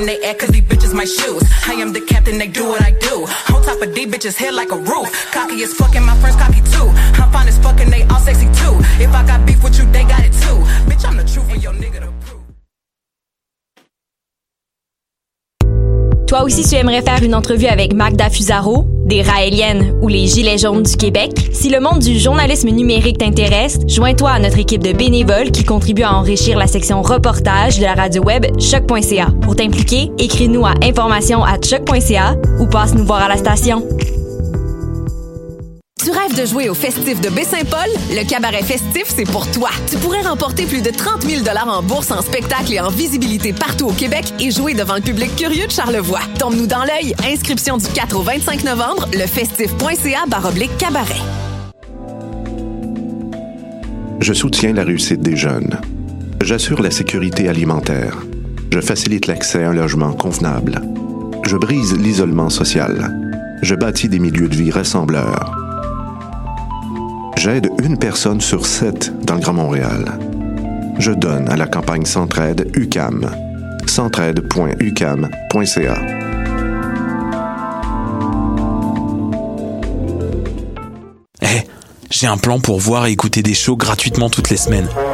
and they act cause these bitches my shoes. I am the captain, they do what I do. On top of these bitches, head like a roof. Cocky as fucking, my friends cocky too. I'm fine as fucking, they all sexy too. If I got beef with you, they got it too. Bitch, I'm the truth and your nigga Toi aussi, tu aimerais faire une entrevue avec Magda Fusaro, des Raéliennes ou les Gilets jaunes du Québec? Si le monde du journalisme numérique t'intéresse, joins-toi à notre équipe de bénévoles qui contribue à enrichir la section reportage de la radio web choc.ca. Pour t'impliquer, écris-nous à information à choc.ca ou passe nous voir à la station. Tu rêves de jouer au festif de Baie-Saint-Paul? Le cabaret festif, c'est pour toi. Tu pourrais remporter plus de 30 000 en bourse, en spectacle et en visibilité partout au Québec et jouer devant le public curieux de Charlevoix. Tombe-nous dans l'œil. Inscription du 4 au 25 novembre, lefestif.ca baroblique cabaret. Je soutiens la réussite des jeunes. J'assure la sécurité alimentaire. Je facilite l'accès à un logement convenable. Je brise l'isolement social. Je bâtis des milieux de vie rassembleurs. J'aide une personne sur sept dans le Grand Montréal. Je donne à la campagne Centraide UCAM. centraide.ucam.ca. Eh, j'ai un plan pour voir et écouter des shows gratuitement toutes les semaines.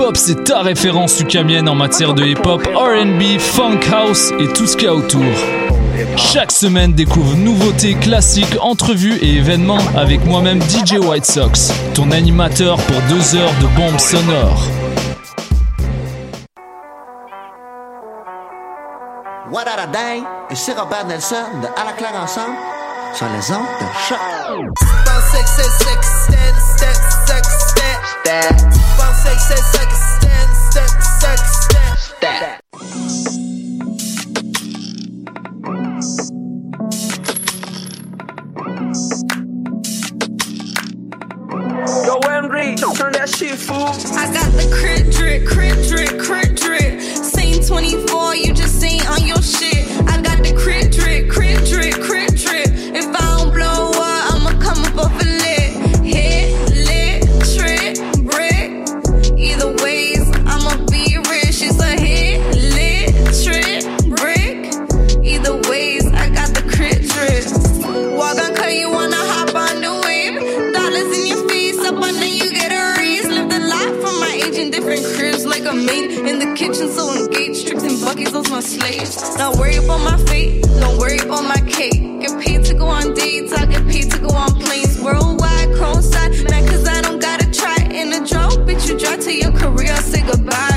Polypop, c'est ta référence ukamienne en matière de hip-hop, RB, funk house et tout ce qu'il y a autour. Chaque semaine, découvre nouveautés, classiques, entrevues et événements avec moi-même DJ White Sox, ton animateur pour deux heures de bombes sonores. What a! Ici Robert Nelson de À la claire ensemble sur les ondes de choc. Yo, Henry, turn that shit, fool. I got the crit drip, crit drip, crit drip. Scene 24, you just ain't on your shit. I got the crit drip, crit drip, crit drip. Kitchen, so engaged. Tricks and buckets, those my slaves. Not worry about my fate, don't worry about my cake. Get paid to go on dates, I get paid to go on planes. Worldwide, crown side, man, cause I don't gotta try. In a drought, bitch, you drive to your career, say goodbye,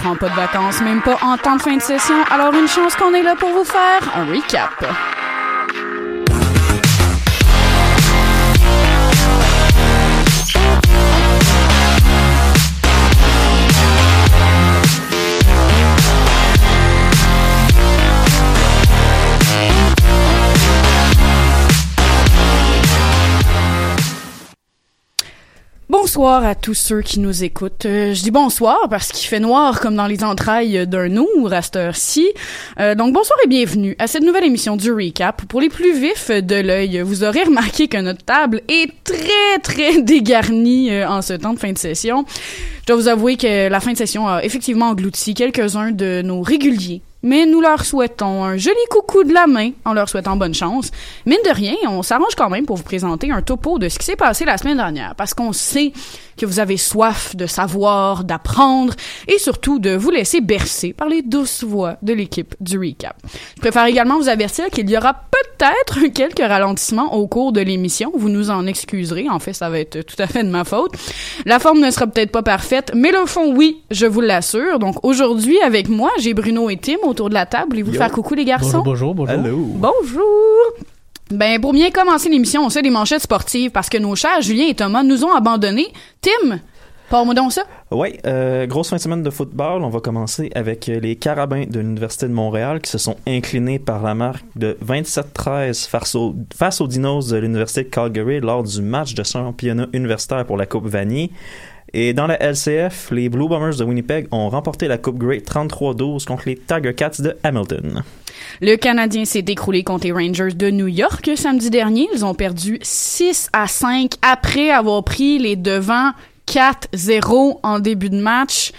prend pas de vacances, même pas en temps de fin de session, alors une chance qu'on est là pour vous faire un recap. Bonsoir à tous ceux qui nous écoutent. Euh, je dis bonsoir parce qu'il fait noir comme dans les entrailles d'un ours à cette heure-ci. Euh, donc bonsoir et bienvenue à cette nouvelle émission du Recap. Pour les plus vifs de l'œil, vous aurez remarqué que notre table est très très dégarnie euh, en ce temps de fin de session. Je dois vous avouer que la fin de session a effectivement englouti quelques-uns de nos réguliers mais nous leur souhaitons un joli coucou de la main en leur souhaitant bonne chance. Mine de rien, on s'arrange quand même pour vous présenter un topo de ce qui s'est passé la semaine dernière, parce qu'on sait que vous avez soif de savoir, d'apprendre et surtout de vous laisser bercer par les douces voix de l'équipe du recap. Je préfère également vous avertir qu'il y aura peut-être quelques ralentissements au cours de l'émission. Vous nous en excuserez. En fait, ça va être tout à fait de ma faute. La forme ne sera peut-être pas parfaite, mais le fond, oui, je vous l'assure. Donc aujourd'hui, avec moi, j'ai Bruno et Tim autour de la table. Et vous faire coucou les garçons? Bonjour, bonjour. bonjour. Bonjour. Ben, pour bien commencer l'émission, on sait des manchettes sportives parce que nos chers Julien et Thomas nous ont abandonnés. Tim, parle-moi donc ça. Oui, euh, grosse fin de semaine de football. On va commencer avec les Carabins de l'Université de Montréal qui se sont inclinés par la marque de 27-13 face, au, face aux Dinos de l'Université de Calgary lors du match de championnat universitaire pour la Coupe Vanier. Et dans la LCF, les Blue Bombers de Winnipeg ont remporté la Coupe Grey 33-12 contre les Tiger Cats de Hamilton. Le Canadien s'est écroulé contre les Rangers de New York samedi dernier. Ils ont perdu 6 à 5 après avoir pris les devants 4-0 en début de match.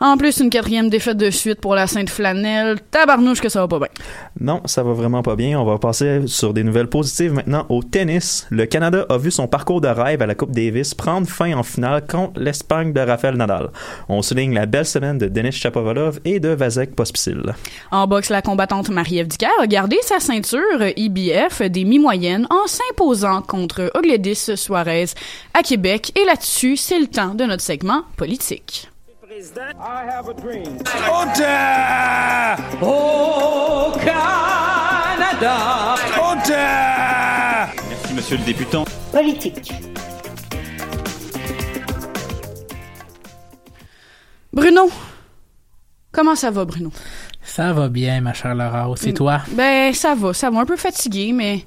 En plus, une quatrième défaite de suite pour la Sainte Flanelle. Tabarnouche que ça va pas bien. Non, ça va vraiment pas bien. On va passer sur des nouvelles positives maintenant au tennis. Le Canada a vu son parcours de rêve à la Coupe Davis prendre fin en finale contre l'Espagne de Rafael Nadal. On souligne la belle semaine de Denis Chapovalov et de Vasek Pospisil. En boxe, la combattante Marie-Ève a gardé sa ceinture IBF des mi-moyennes en s'imposant contre Ogledis Suarez à Québec. Et là-dessus, c'est le temps de notre segment politique. I have a dream. Oh Canada! Merci, monsieur le députant. Politique. Bruno, comment ça va, Bruno? Ça va bien, ma chère Laura. C'est toi? Ben, ça va, ça va. Un peu fatigué, mais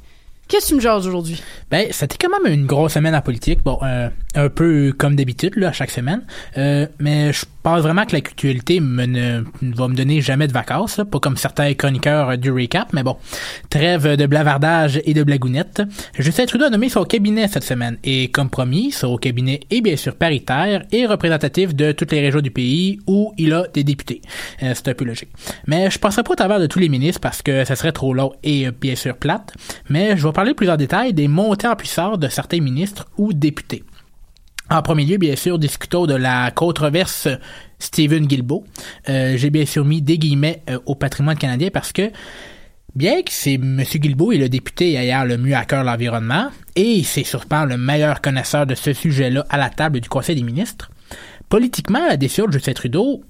Qu'est-ce que tu me jases aujourd'hui? Ben, c'était quand même une grosse semaine en politique. Bon, euh, un peu comme d'habitude, là, à chaque semaine. Euh, mais je pense vraiment que l'actualité me ne, va me donner jamais de vacances, pas comme certains chroniqueurs du recap, mais bon. Trêve de blavardage et de blagounette. Justin Trudeau a nommé son cabinet cette semaine. Et comme promis, son cabinet est bien sûr paritaire et représentatif de toutes les régions du pays où il a des députés. Euh, c'est un peu logique. Mais je passerai pas au travers de tous les ministres parce que ça serait trop long et bien sûr plate. Mais je vais parler plus en détail des montées en puissance de certains ministres ou députés. En premier lieu, bien sûr, discutons de la controverse Stephen Guilbeault. Euh, j'ai bien sûr mis des guillemets euh, au patrimoine canadien parce que bien que c'est M. Guilbeault est le député ayant le mieux à cœur l'environnement, et c'est sûrement le meilleur connaisseur de ce sujet-là à la table du Conseil des ministres, politiquement, la décision de Justin Trudeau,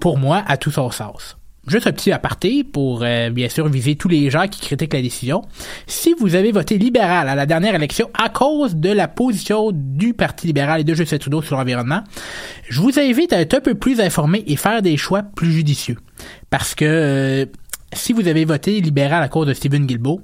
pour moi, a tout son sens. Juste un petit aparté pour euh, bien sûr viser tous les gens qui critiquent la décision. Si vous avez voté libéral à la dernière élection à cause de la position du Parti libéral et de Justin Trudeau sur l'environnement, je vous invite à être un peu plus informé et faire des choix plus judicieux. Parce que euh, si vous avez voté libéral à cause de Stephen Guilbeault,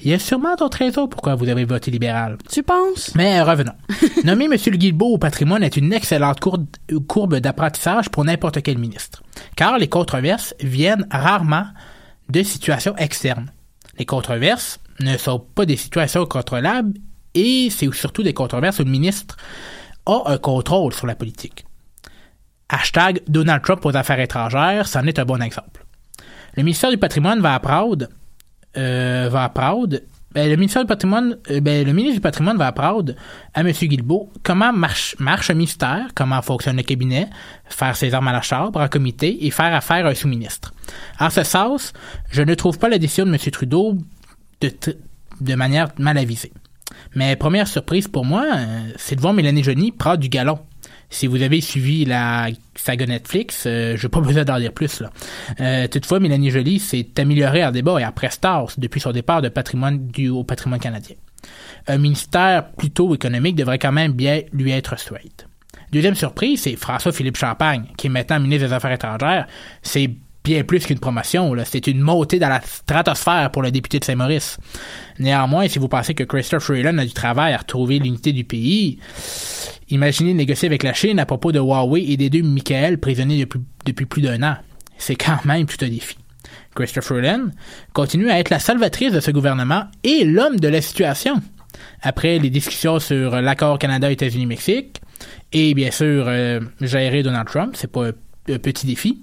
il y a sûrement d'autres raisons pourquoi vous avez voté libéral. Tu penses? Mais revenons. Nommer M. Guilbeault au patrimoine est une excellente courbe d'apprentissage pour n'importe quel ministre. Car les controverses viennent rarement de situations externes. Les controverses ne sont pas des situations contrôlables et c'est surtout des controverses où le ministre a un contrôle sur la politique. Hashtag Donald Trump aux affaires étrangères, c'en est un bon exemple. Le ministère du patrimoine va euh, va apprendre, ben, le du patrimoine, euh, ben, le ministre du patrimoine va apprendre à M. Guilbeault comment marche, marche un ministère, comment fonctionne le cabinet, faire ses armes à la chambre en comité et faire affaire à un sous-ministre. En ce sens, je ne trouve pas la décision de M. Trudeau de, manière mal avisée. Mais première surprise pour moi, c'est de voir Mélanie Joly prendre du galon. Si vous avez suivi la saga Netflix, euh, je n'ai pas besoin d'en dire plus. Là. Euh, toutefois, Mélanie Joly s'est améliorée en débat et après Stars depuis son départ de patrimoine du au patrimoine canadien. Un ministère plutôt économique devrait quand même bien lui être straight. Deuxième surprise, c'est François-Philippe Champagne, qui est maintenant ministre des Affaires étrangères. C'est bien plus qu'une promotion. C'est une montée dans la stratosphère pour le député de Saint-Maurice. Néanmoins, si vous pensez que Christophe Freeland a du travail à retrouver l'unité du pays, imaginez négocier avec la Chine à propos de Huawei et des deux Michael prisonniers depuis, depuis plus d'un an. C'est quand même tout un défi. Christopher Freeland continue à être la salvatrice de ce gouvernement et l'homme de la situation. Après les discussions sur l'accord Canada-États-Unis-Mexique et bien sûr euh, gérer Donald Trump, c'est pas un petit défi.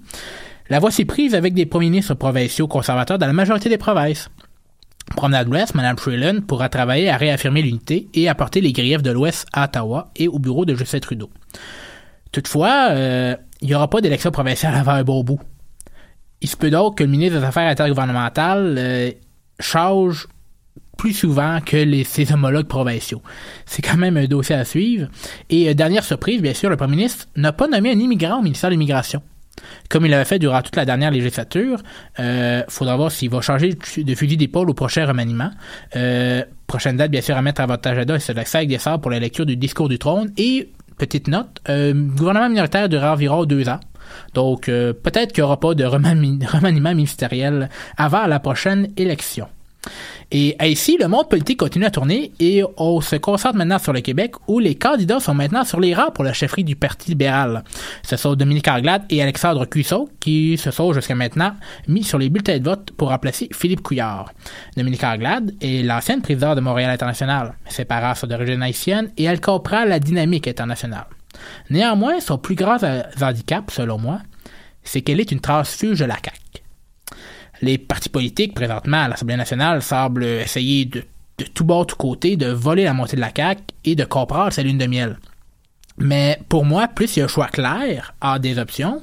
La voie s'est prise avec des premiers ministres provinciaux conservateurs dans la majorité des provinces. Promenade l'Ouest, Mme Freeland pourra travailler à réaffirmer l'unité et apporter les griefs de l'Ouest à Ottawa et au bureau de Justin Trudeau. Toutefois, euh, il n'y aura pas d'élection provinciale avant un bon bout. Il se peut donc que le ministre des Affaires intergouvernementales euh, change plus souvent que ses homologues provinciaux. C'est quand même un dossier à suivre. Et euh, dernière surprise, bien sûr, le premier ministre n'a pas nommé un immigrant au ministère de l'Immigration comme il l'avait fait durant toute la dernière législature. Euh, faudra voir s'il va changer de fusil d'épaule au prochain remaniement. Euh, prochaine date, bien sûr, à mettre à votre agenda, c'est le 5 décembre pour la lecture du discours du trône. Et, petite note, euh, gouvernement minoritaire durera environ deux ans. Donc, euh, peut-être qu'il n'y aura pas de remaniement ministériel avant la prochaine élection. Et ici, le monde politique continue à tourner et on se concentre maintenant sur le Québec où les candidats sont maintenant sur les rangs pour la chefferie du Parti libéral. Ce sont Dominique Arglade et Alexandre Cuisseau qui se sont jusqu'à maintenant mis sur les bulletins de vote pour remplacer Philippe Couillard. Dominique Arglade est l'ancienne présidente de Montréal International. Ses parents sont d'origine haïtienne et elle comprend la dynamique internationale. Néanmoins, son plus grand handicap, selon moi, c'est qu'elle est une transfuge de la CAQ les partis politiques présentement à l'Assemblée nationale semblent essayer de, tout bord, tout côté, de voler la montée de la CAQ et de comprendre sa lune de miel. Mais pour moi, plus il y a un choix clair à des options,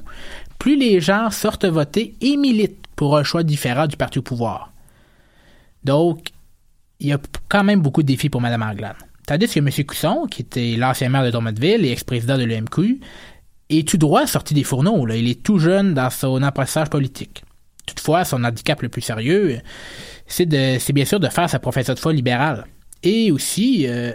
plus les gens sortent voter et militent pour un choix différent du parti au pouvoir. Donc, il y a quand même beaucoup de défis pour Mme Anglade. Tandis que M. Cusson, qui était l'ancien maire de Drummondville et ex-président de l'EMQ, est tout droit sorti des fourneaux. Il est tout jeune dans son apprentissage politique. Toutefois, son handicap le plus sérieux, c'est bien sûr de faire sa profession de foi libérale. Et aussi, euh,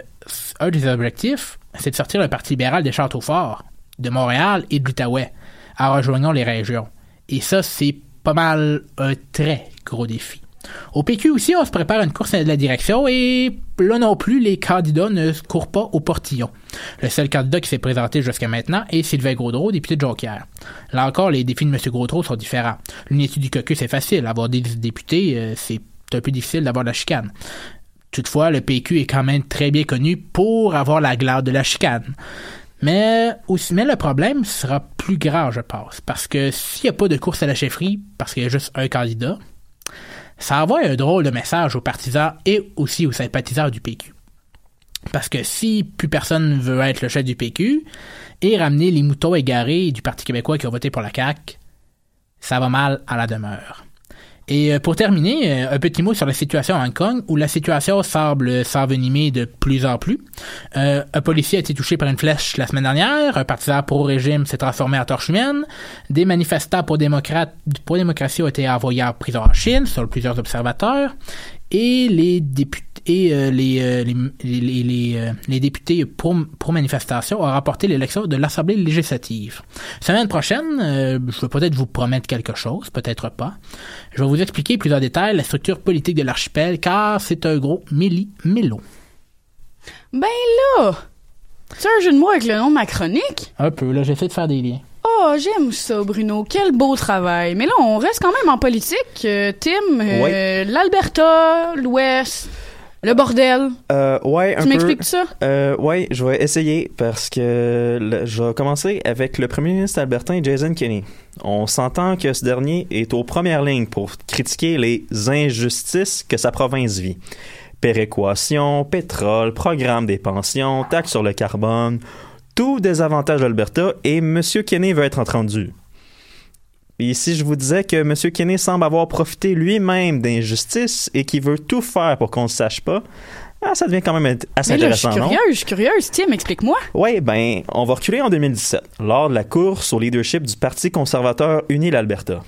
un des objectifs, c'est de sortir le Parti libéral des Châteaux Forts, de Montréal et de l'Outaouais, en rejoignant les régions. Et ça, c'est pas mal un très gros défi. Au PQ aussi, on se prépare une course de la direction et là non plus, les candidats ne courent pas au portillon. Le seul candidat qui s'est présenté jusqu'à maintenant est Sylvain Gaudreau, député de Jonquière. Là encore, les défis de M. Gaudreau sont différents. L'unité du caucus, c'est facile. Avoir des députés, euh, c'est un peu difficile d'avoir la chicane. Toutefois, le PQ est quand même très bien connu pour avoir la glace de la chicane. Mais, aussi, mais le problème sera plus grand, je pense. Parce que s'il n'y a pas de course à la chefferie, parce qu'il y a juste un candidat, ça envoie un drôle de message aux partisans et aussi aux sympathisants du PQ. Parce que si plus personne veut être le chef du PQ et ramener les moutons égarés du Parti québécois qui ont voté pour la CAQ, ça va mal à la demeure. Et euh, pour terminer, euh, un petit mot sur la situation à Hong Kong, où la situation semble s'envenimer de plus en plus. Euh, un policier a été touché par une flèche la semaine dernière, un partisan pro-régime s'est transformé en torche humaine, des manifestants pour, pour démocratie ont été envoyés en prison en Chine, selon plusieurs observateurs, et les députés et euh, les, euh, les, les, euh, les, députés pour, pour manifestation ont remporté l'élection de l'Assemblée législative. Semaine prochaine, je vais peut-être vous promettre quelque chose, peut-être pas. Je vais vous expliquer plus en détail la structure politique de l'archipel, car c'est un gros milli-mélo. Ben là! C'est un jeu de mots avec le nom de ma chronique? Un peu, là, j'essaie de faire des liens. Oh, j'aime ça, Bruno. Quel beau travail. Mais là, on reste quand même en politique. Tim, l'Alberta, l'Ouest, le bordel. Euh, ouais, tu m'expliques ça? Euh, ouais, je vais essayer parce que je vais commencer avec le premier ministre albertain Jason Kenney. On s'entend que ce dernier est aux premières lignes pour critiquer les injustices que sa province vit. Péréquation, pétrole, programme des pensions, taxes sur le carbone, tout désavantage d'Alberta et M. Kenney veut être entendu. Et si je vous disais que M. Kenney semble avoir profité lui-même d'injustice et qu'il veut tout faire pour qu'on ne sache pas, ah, ça devient quand même assez Mais là, je suis intéressant, curieuse, je suis curieuse. Tim, explique-moi. Oui, ben, on va reculer en 2017, lors de la course au leadership du Parti conservateur uni l'Alberta.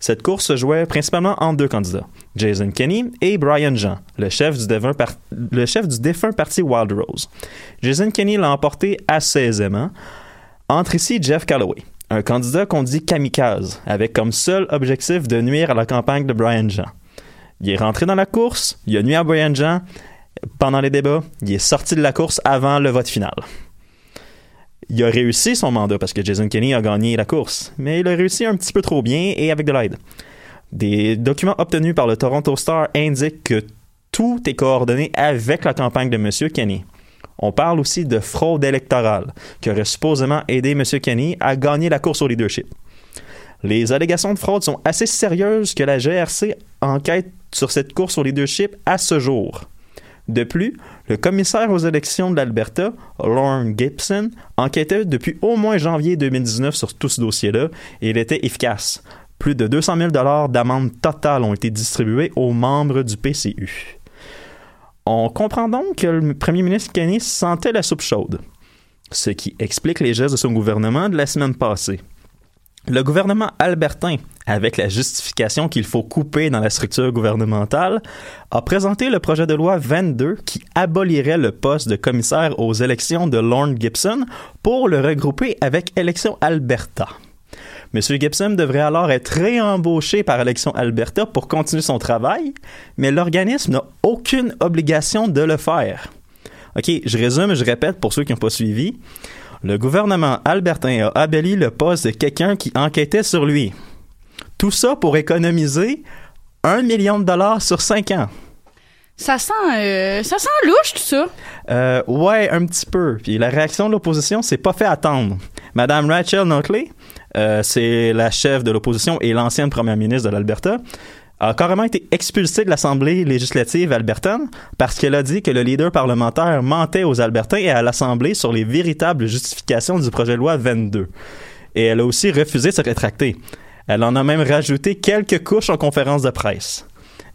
Cette course se jouait principalement entre deux candidats, Jason Kenney et Brian Jean, le chef du défunt, parti Wild Rose. Jason Kenney l'a emporté assez aisément. Entre ici Jeff Calloway, un candidat qu'on dit kamikaze, avec comme seul objectif de nuire à la campagne de Brian Jean. Il est rentré dans la course, il a nuit à Brian Jean pendant les débats, il est sorti de la course avant le vote final. Il a réussi son mandat parce que Jason Kenney a gagné la course, mais il a réussi un petit peu trop bien et avec de l'aide. Des documents obtenus par le Toronto Star indiquent que tout est coordonné avec la campagne de M. Kenney. On parle aussi de fraude électorale qui aurait supposément aidé M. Kenney à gagner la course au leadership. Les allégations de fraude sont assez sérieuses que la GRC enquête sur cette course au leadership à ce jour. De plus, le commissaire aux élections de l'Alberta, Lorne Gibson, enquêtait depuis au moins janvier 2019 sur tout ce dossier-là et il était efficace. Plus de 200 000 d'amende totale ont été distribuées aux membres du PCU. On comprend donc que le premier ministre Kenney sentait la soupe chaude, ce qui explique les gestes de son gouvernement de la semaine passée. Le gouvernement albertain, avec la justification qu'il faut couper dans la structure gouvernementale, a présenté le projet de loi 22 qui abolirait le poste de commissaire aux élections de Lorne Gibson pour le regrouper avec Élections Alberta. M. Gibson devrait alors être réembauché par Élections Alberta pour continuer son travail, mais l'organisme n'a aucune obligation de le faire. OK, je résume, je répète pour ceux qui n'ont pas suivi. Le gouvernement albertain a aboli le poste de quelqu'un qui enquêtait sur lui. Tout ça pour économiser un million de dollars sur cinq ans. Ça sent, euh, ça sent louche, tout ça. Euh, ouais, un petit peu. Puis la réaction de l'opposition s'est pas fait attendre. Madame Rachel Notley, euh, c'est la chef de l'opposition et l'ancienne première ministre de l'Alberta, a carrément été expulsée de l'Assemblée législative albertaine parce qu'elle a dit que le leader parlementaire mentait aux Albertains et à l'Assemblée sur les véritables justifications du projet de loi 22. Et elle a aussi refusé de se rétracter. Elle en a même rajouté quelques couches en conférence de presse.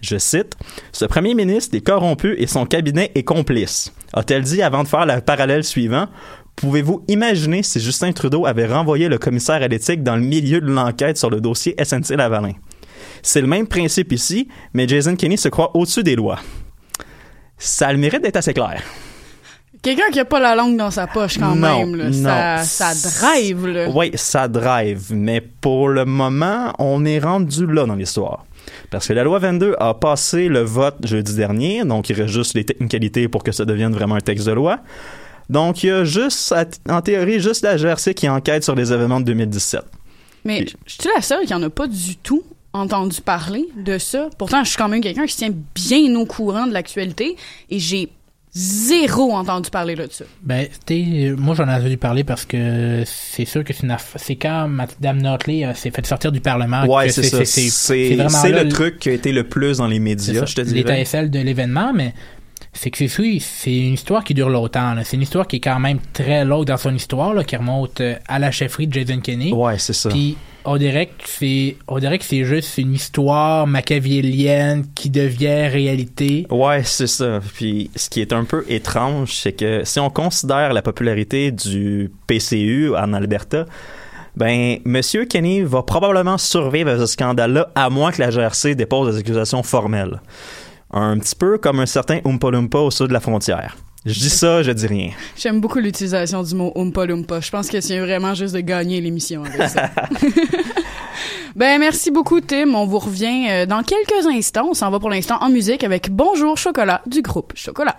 Je cite, Ce premier ministre est corrompu et son cabinet est complice. A-t-elle dit avant de faire le parallèle suivant Pouvez-vous imaginer si Justin Trudeau avait renvoyé le commissaire à l'éthique dans le milieu de l'enquête sur le dossier SNC-Lavalin? C'est le même principe ici, mais Jason Kenney se croit au-dessus des lois. Ça a le mérite d'être assez clair. Quelqu'un qui a pas la langue dans sa poche quand Non, même, là. non. Ça, ça drive, là. Oui, ça drive, mais pour le moment, on est rendu là dans l'histoire. Parce que la loi 22 a passé le vote jeudi dernier, donc il reste juste les technicalités pour que ça devienne vraiment un texte de loi. Donc il y a juste, en théorie, juste la GRC qui enquête sur les événements de 2017. Mais je suis la seule qui en a pas du tout entendu parler de ça. Pourtant, je suis quand même quelqu'un qui se tient bien au courant de l'actualité et j'ai zéro entendu parler de ça. Ben, tu moi j'en ai entendu parler parce que c'est sûr que c'est une aff- c'est quand Madame Notley euh, s'est fait sortir du Parlement. Ouais, c'est ça. C'est C'est vraiment c'est là le truc qui a été le plus dans les médias, je te dirais. l'étincelle de l'événement, mais c'est que c'est oui, c'est une histoire qui dure longtemps. C'est une histoire qui est quand même très longue dans son histoire, là, qui remonte euh, à la chefferie de Jason Kenney. Ouais, c'est ça. Puis on dirait que c'est on dirait que c'est juste une histoire machiavélienne qui devient réalité. Ouais, c'est ça. Puis ce qui est un peu étrange, c'est que si on considère la popularité du PCU en Alberta, ben Monsieur Kenny va probablement survivre à ce scandale-là, à moins que la GRC dépose des accusations formelles. Un petit peu comme un certain Oompa Loompa au sud de la frontière. Je dis ça, je dis rien. J'aime beaucoup l'utilisation du mot Oompa Loompa. Je pense que c'est vraiment juste de gagner l'émission avec ça. ben, merci beaucoup, Tim. On vous revient euh, dans quelques instants. On s'en va pour l'instant en musique avec Bonjour Chocolat du groupe Chocolat.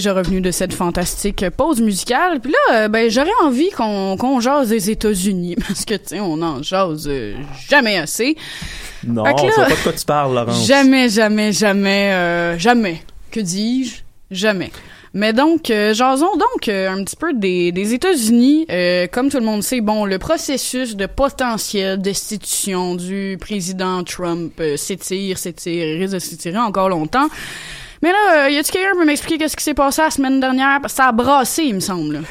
Déjà revenu de cette fantastique pause musicale. Puis là, euh, ben j'aurais envie qu'on qu'on jase des États-Unis parce que tu sais, on en jase euh, jamais assez. Non, que je là- vois pas de quoi tu parles, Laurence. Jamais, jamais, jamais, euh, jamais. Que dis-je? Jamais. Mais donc, euh, jasons donc euh, un petit peu des, des États-Unis. Euh, comme tout le monde sait, bon, le processus de potentielle destitution du président Trump s'étire, s'étire, risque de s'étirer encore longtemps. Mais là, euh, y a-t-il quelqu'un qui peut m'expliquer qu'est-ce qui s'est passé la semaine dernière? Ça a brassé, il me semble.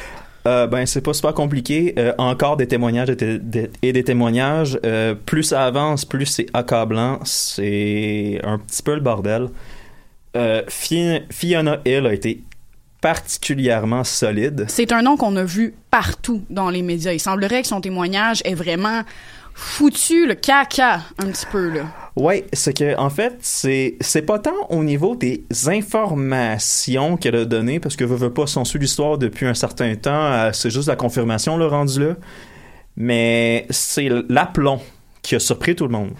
Euh, ben, c'est pas super compliqué. Euh, encore des témoignages et des, des- et des témoignages. Euh, plus ça avance, plus c'est accablant. C'est un petit peu le bordel. Fi- Fiona Hill a été particulièrement solide. C'est un nom qu'on a vu partout dans les médias. Il semblerait que son témoignage est vraiment foutu le caca un petit peu là. Ouais, c'est que en fait, c'est c'est pas tant au niveau des informations qu'elle a données parce que veut, veut pas s'en suit l'histoire depuis un certain temps, euh, c'est juste la confirmation le rendu là. Mais c'est l'aplomb qui a surpris tout le monde.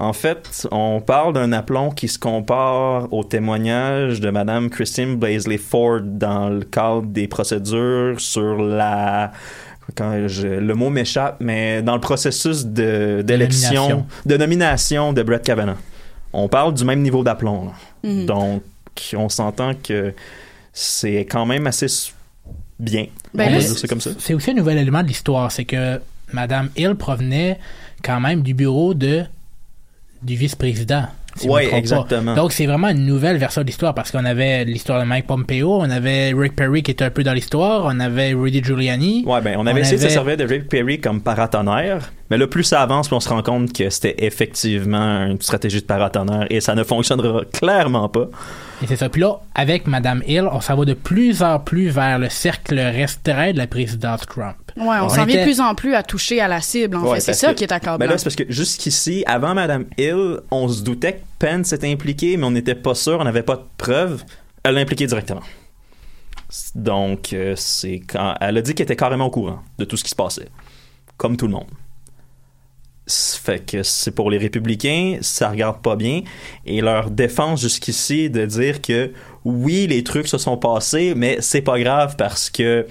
En fait, on parle d'un aplomb qui se compare au témoignage de Madame Christine Blaisley Ford dans le cadre des procédures sur la quand je- le mot m'échappe, mais dans le processus d'élection, de nomination de Brett Kavanaugh. On parle du même niveau d'aplomb. Mhm. Donc, on s'entend que c'est quand même assez bien. Ben. C'est aussi un nouvel élément de l'histoire, c'est que Madame Hill provenait quand même du bureau de du vice-président. Si pas. exactement. Donc c'est vraiment une nouvelle version de l'histoire parce qu'on avait l'histoire de Mike Pompeo, on avait Rick Perry qui était un peu dans l'histoire, on avait Rudy Giuliani. Ouais, ben, on avait essayé de se servir de Rick Perry comme paratonnerre, mais là, plus ça avance, plus on se rend compte que c'était effectivement une stratégie de paratonnerre et ça ne fonctionnera clairement pas. Et c'est ça. Puis là, avec Madame Hill, on s'en va de plus en plus vers le cercle restreint de la présidence Trump. Ouais, on, On s'en vient était- de plus en plus à toucher à la cible, en Ouais, fait. C'est ça que- qui est accablant. Ben là, c'est parce que jusqu'ici, avant Madame Hill, on se doutait que Pence était impliqué, mais on n'était pas sûr, on n'avait pas de preuves. Elle l'a impliqué directement. Donc, euh, c'est quand elle a dit qu'elle était carrément au courant de tout ce qui se passait, comme tout le monde. Fait que c'est pour les républicains, ça regarde pas bien. Et leur défense jusqu'ici de dire que oui, les trucs se sont passés, mais c'est pas grave parce que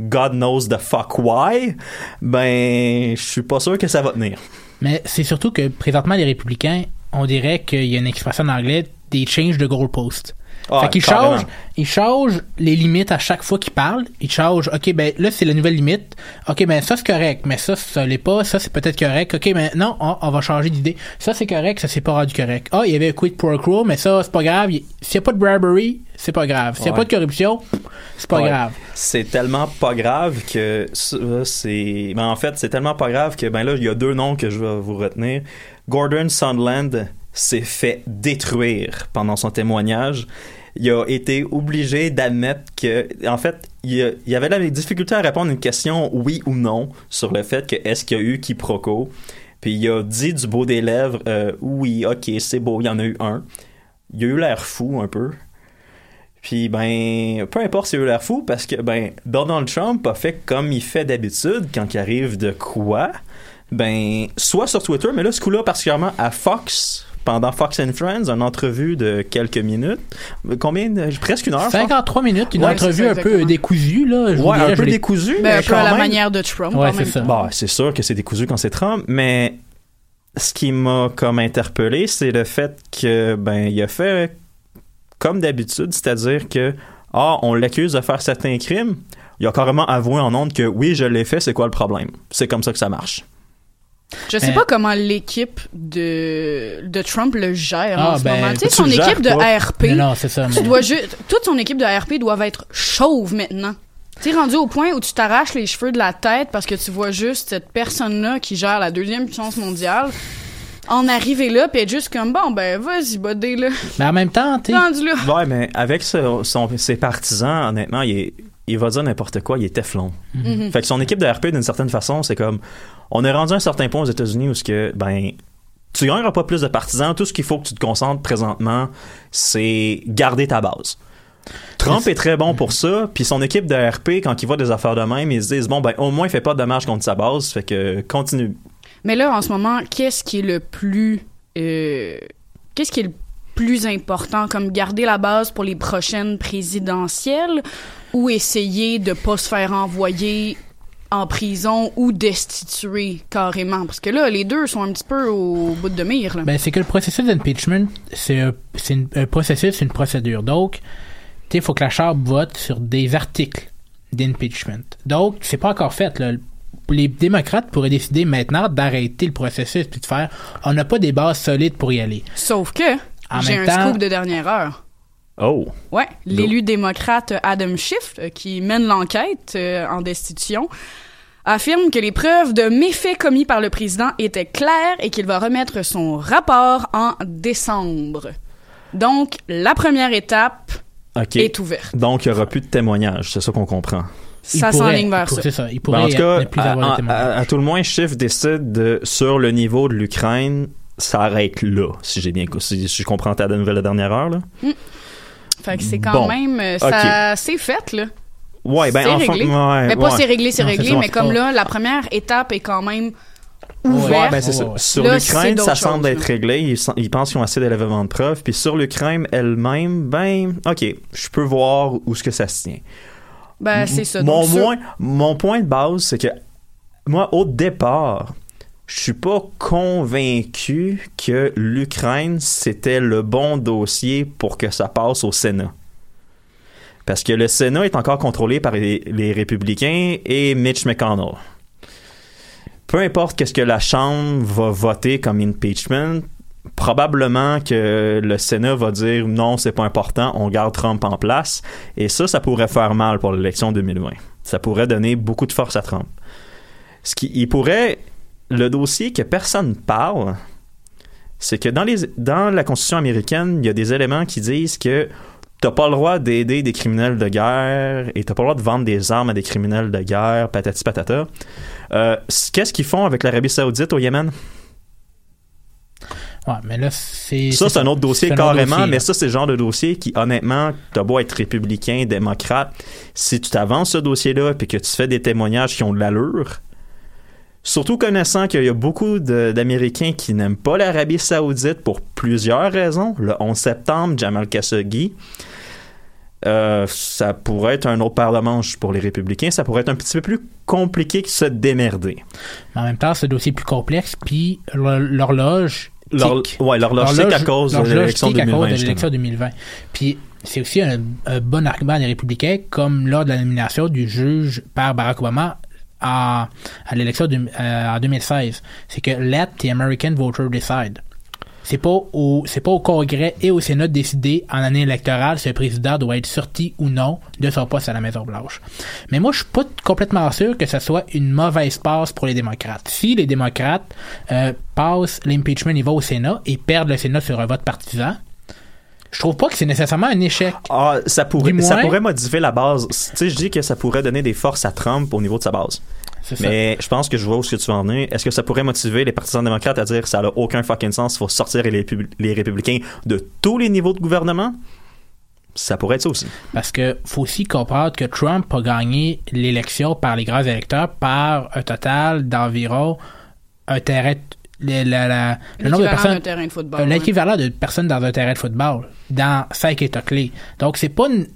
God knows the fuck why, ben, je suis pas sûr que ça va tenir. Mais c'est surtout que présentement, les républicains, on dirait qu'il y a une expression en anglais des change de goalpost. Ah, fait qu'ils carrément. changent, ils changent les limites à chaque fois qu'ils parlent. Ils changent, ok, ben là c'est la nouvelle limite. Ok, ben ça c'est correct, mais ça ça l'est pas. Ça c'est peut-être correct. Ok, ben non, on, on va changer d'idée. Ça c'est correct, ça c'est pas rendu correct. Ah, il y avait un quid pro quo, mais ça c'est pas grave. Il- S'il y a pas de bribery, c'est pas grave. S'il y a Ouais. pas de corruption, c'est pas Ouais. grave. C'est tellement pas grave que c'est. Ben en fait, c'est tellement pas grave que ben là, il y a deux noms que je vais vous retenir. Gordon Sondland s'est fait détruire pendant son témoignage. Il a été obligé d'admettre que, en fait, il, y avait la difficulté à répondre à une question oui ou non sur le fait que est-ce qu'il y a eu quiproquo. Puis il a dit du beau des lèvres, euh, oui, ok, c'est beau, il y en a eu un. Il a eu l'air fou un peu. Puis ben, peu importe s'il a eu l'air fou, parce que ben, Donald Trump a fait comme il fait d'habitude quand il arrive de quoi? Ben, soit sur Twitter, mais là, ce coup-là, particulièrement à Fox, pendant Fox and Friends, une entrevue de quelques minutes. Combien de- Presque une heure. je pense. 53 minutes, une Ouais, entrevue ça, un peu décousue là. je Ouais, dirais, un peu l'ai- décousu. Ben, mais un peu à la même. manière de Trump, Ouais, c'est ça. Bon, c'est sûr que c'est décousu quand c'est Trump, mais ce qui m'a comme interpellé, c'est le fait que ben il a fait comme d'habitude, c'est-à-dire que ah, on l'accuse de faire certains crimes, il a carrément avoué en honte que oui, je l'ai fait, c'est quoi le problème? C'est comme ça que ça marche. Je sais Mais- pas comment l'équipe de, de Trump le gère Ah, en ce ben, moment. Tu sais, tu son équipe de pas. RP. Mais non, c'est ça, Tu mais- dois juste, toute son équipe de RP doivent être chauve maintenant. Tu sais, rendu au point où tu t'arraches les cheveux de la tête parce que tu vois juste cette personne-là qui gère la deuxième puissance mondiale en arriver là puis être juste comme bon ben vas-y bodé là. Mais en même temps, tu sais, Rendu là. Ouais, mais avec ce- son- ses partisans, honnêtement, il, est- il va dire n'importe quoi, il est Teflon. Mhm. Fait que son équipe de RP, d'une certaine façon, c'est comme on est rendu à un certain point aux États-Unis où ce que ben tu gagneras pas plus de partisans, tout ce qu'il faut que tu te concentres présentement, c'est garder ta base. Trump est très bon pour ça, puis son équipe de RP, quand ils voient des affaires de même, ils se disent bon ben au moins il fait pas de dommages contre sa base, fait que continue. Mais là en ce moment, qu'est-ce qui est le plus euh, qu'est-ce qui est le plus important? Comme garder la base pour les prochaines présidentielles ou essayer de pas se faire envoyer en prison ou destituer carrément parce que là les deux sont un petit peu au bout de mire là. Ben, c'est que le processus d'impeachment, c'est un, un processus, c'est une procédure. Donc, tu sais, il faut que la Chambre vote sur des articles d'impeachment. Donc, c'est pas encore fait. Là. Les démocrates pourraient décider maintenant d'arrêter le processus puis de faire on n'a pas des bases solides pour y aller. Sauf que j'ai un temps- scoop de dernière heure. Oh. Ouais, l'élu démocrate Adam Schiff, euh, qui mène l'enquête euh, en destitution, affirme que les preuves de méfaits commis par le président étaient claires et qu'il va remettre son rapport en décembre. Donc, la première étape est ouverte. Donc il y aura plus de témoignages, c'est ça qu'on comprend. Ça s'enligne vers ça. C'est ça. Il Ben, en tout cas, ne plus à, avoir de à- témoignages. à- à tout le moins, Schiff décide de, sur le niveau de l'Ukraine, ça arrête là, si j'ai bien si, si je comprends ta nouvelle de dernière heure. Là? Fait que c'est quand Bon. même... euh, ça, C'est fait, là. Ouais, ben c'est enfin, réglé. ouais, mais pas ouais. c'est réglé, c'est Non, réglé, mais comme là, la première étape est quand même Ouais, ouverte. ben c'est ça. Sur l'Ukraine, ça semble choses, être là. réglé. Ils, ils pensent qu'ils ont assez d'éléments de preuve. Puis sur l'Ukraine elle-même, ben, ok, je peux voir où ce que ça se tient. Ben, c'est ça. Mon, Donc, ça- moins- mon point de base, c'est que moi, au départ, je suis pas convaincu que l'Ukraine, c'était le bon dossier pour que ça passe au Sénat. Parce que le Sénat est encore contrôlé par les, républicains et Mitch McConnell. Peu importe qu'est-ce que la Chambre va voter comme impeachment, probablement que le Sénat va dire non, c'est pas important, on garde Trump en place. Et ça, ça pourrait faire mal pour l'élection 2020. Ça pourrait donner beaucoup de force à Trump. Ce qui, pourrait, le dossier que personne parle, c'est que dans, les, dans la Constitution américaine, il y a des éléments qui disent que t'as pas le droit d'aider des criminels de guerre et t'as pas le droit de vendre des armes à des criminels de guerre, patati patata. Euh, Qu'est-ce qu'ils font avec l'Arabie Saoudite au Yémen? Ouais, mais là, c'est. Ça, c'est un autre dossier carrément, dossier, mais ça, c'est le genre de dossier qui, honnêtement, t'as beau être républicain, démocrate, si tu t'avances ce dossier-là puis que tu fais des témoignages qui ont de l'allure, surtout connaissant qu'il y a beaucoup d'Américains qui n'aiment pas l'Arabie Saoudite pour plusieurs raisons. Le 11 septembre, Jamal Khashoggi, euh, ça pourrait être un autre paire de manches pour les républicains. Ça pourrait être un petit peu plus compliqué que se démerder. Mais en même temps, c'est un dossier plus complexe, puis l'hor- l'horloge. Ouais, l'horloge tique à cause de l'horloge l'élection tique à cause 2020, de l'élection 2020. Puis c'est aussi un, un bon argument des républicains, comme lors de la nomination du juge par Barack Obama à, l'élection euh, en 2016. C'est que let the American voter decide. C'est pas au c'est pas au Congrès et au Sénat de décider en année électorale si un président doit être sorti ou non de son poste à la Maison Blanche. Mais moi je suis pas complètement sûr que ce soit une mauvaise passe pour les démocrates. Si les démocrates euh, passent l'impeachment va au Sénat et perdent le Sénat sur un vote partisan, je trouve pas que c'est nécessairement un échec. Ah, ça pourrait, ça pourrait modifier la base. Tu sais, je dis que ça pourrait donner des forces à Trump au niveau de sa base. Mais je pense que je vois où ce que tu vas en venir. Est-ce que ça pourrait motiver les partisans démocrates à dire ça n'a aucun fucking sens, il faut sortir les républicains de tous les niveaux de gouvernement? Ça pourrait être ça aussi. Parce que faut aussi comprendre que Trump a gagné l'élection par les grands électeurs par un total d'environ un terrain le, la- la- le nombre de personnes d'un terrain de football, euh, ouais. l'équivalent de personnes dans un terrain de football dans cinq états clés donc c'est pas une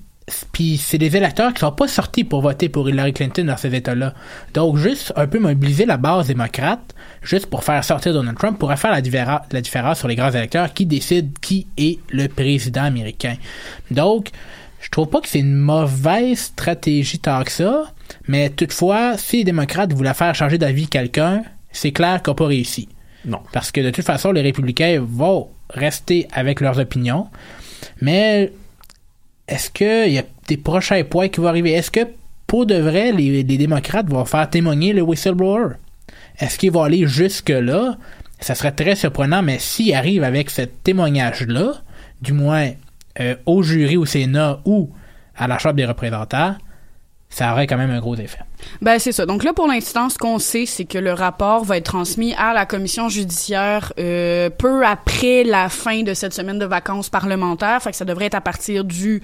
puis c'est des électeurs qui sont pas sortis pour voter pour Hillary Clinton dans ces états-là donc juste un peu mobiliser la base démocrate juste pour faire sortir Donald Trump pourrait faire la, la différence sur les grands électeurs qui décident qui est le président américain donc je trouve pas que c'est une mauvaise stratégie tant que ça, mais toutefois, si les démocrates voulaient faire changer d'avis quelqu'un, c'est clair qu'ils n'ont pas réussi. Non. Parce que de toute façon, les républicains vont rester avec leurs opinions, mais est-ce qu'il y a des prochains points qui vont arriver? Est-ce que, pour de vrai, les, démocrates vont faire témoigner le whistleblower? Est-ce qu'ils vont aller jusque-là? Ça serait très surprenant, mais s'ils arrivent avec ce témoignage-là, du moins euh, au jury au Sénat ou à la Chambre des représentants, ça aurait quand même un gros effet. Ben c'est ça. Donc là pour l'instant, ce qu'on sait, c'est que le rapport va être transmis à la commission judiciaire euh, peu après la fin de cette semaine de vacances parlementaires. Fait que ça devrait être à partir du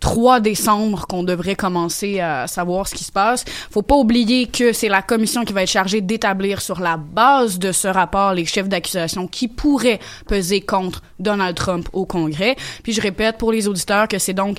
3 décembre qu'on devrait commencer à savoir ce qui se passe. Faut pas oublier que c'est la commission qui va être chargée d'établir sur la base de ce rapport les chefs d'accusation qui pourraient peser contre Donald Trump au Congrès. Puis je répète pour les auditeurs que c'est donc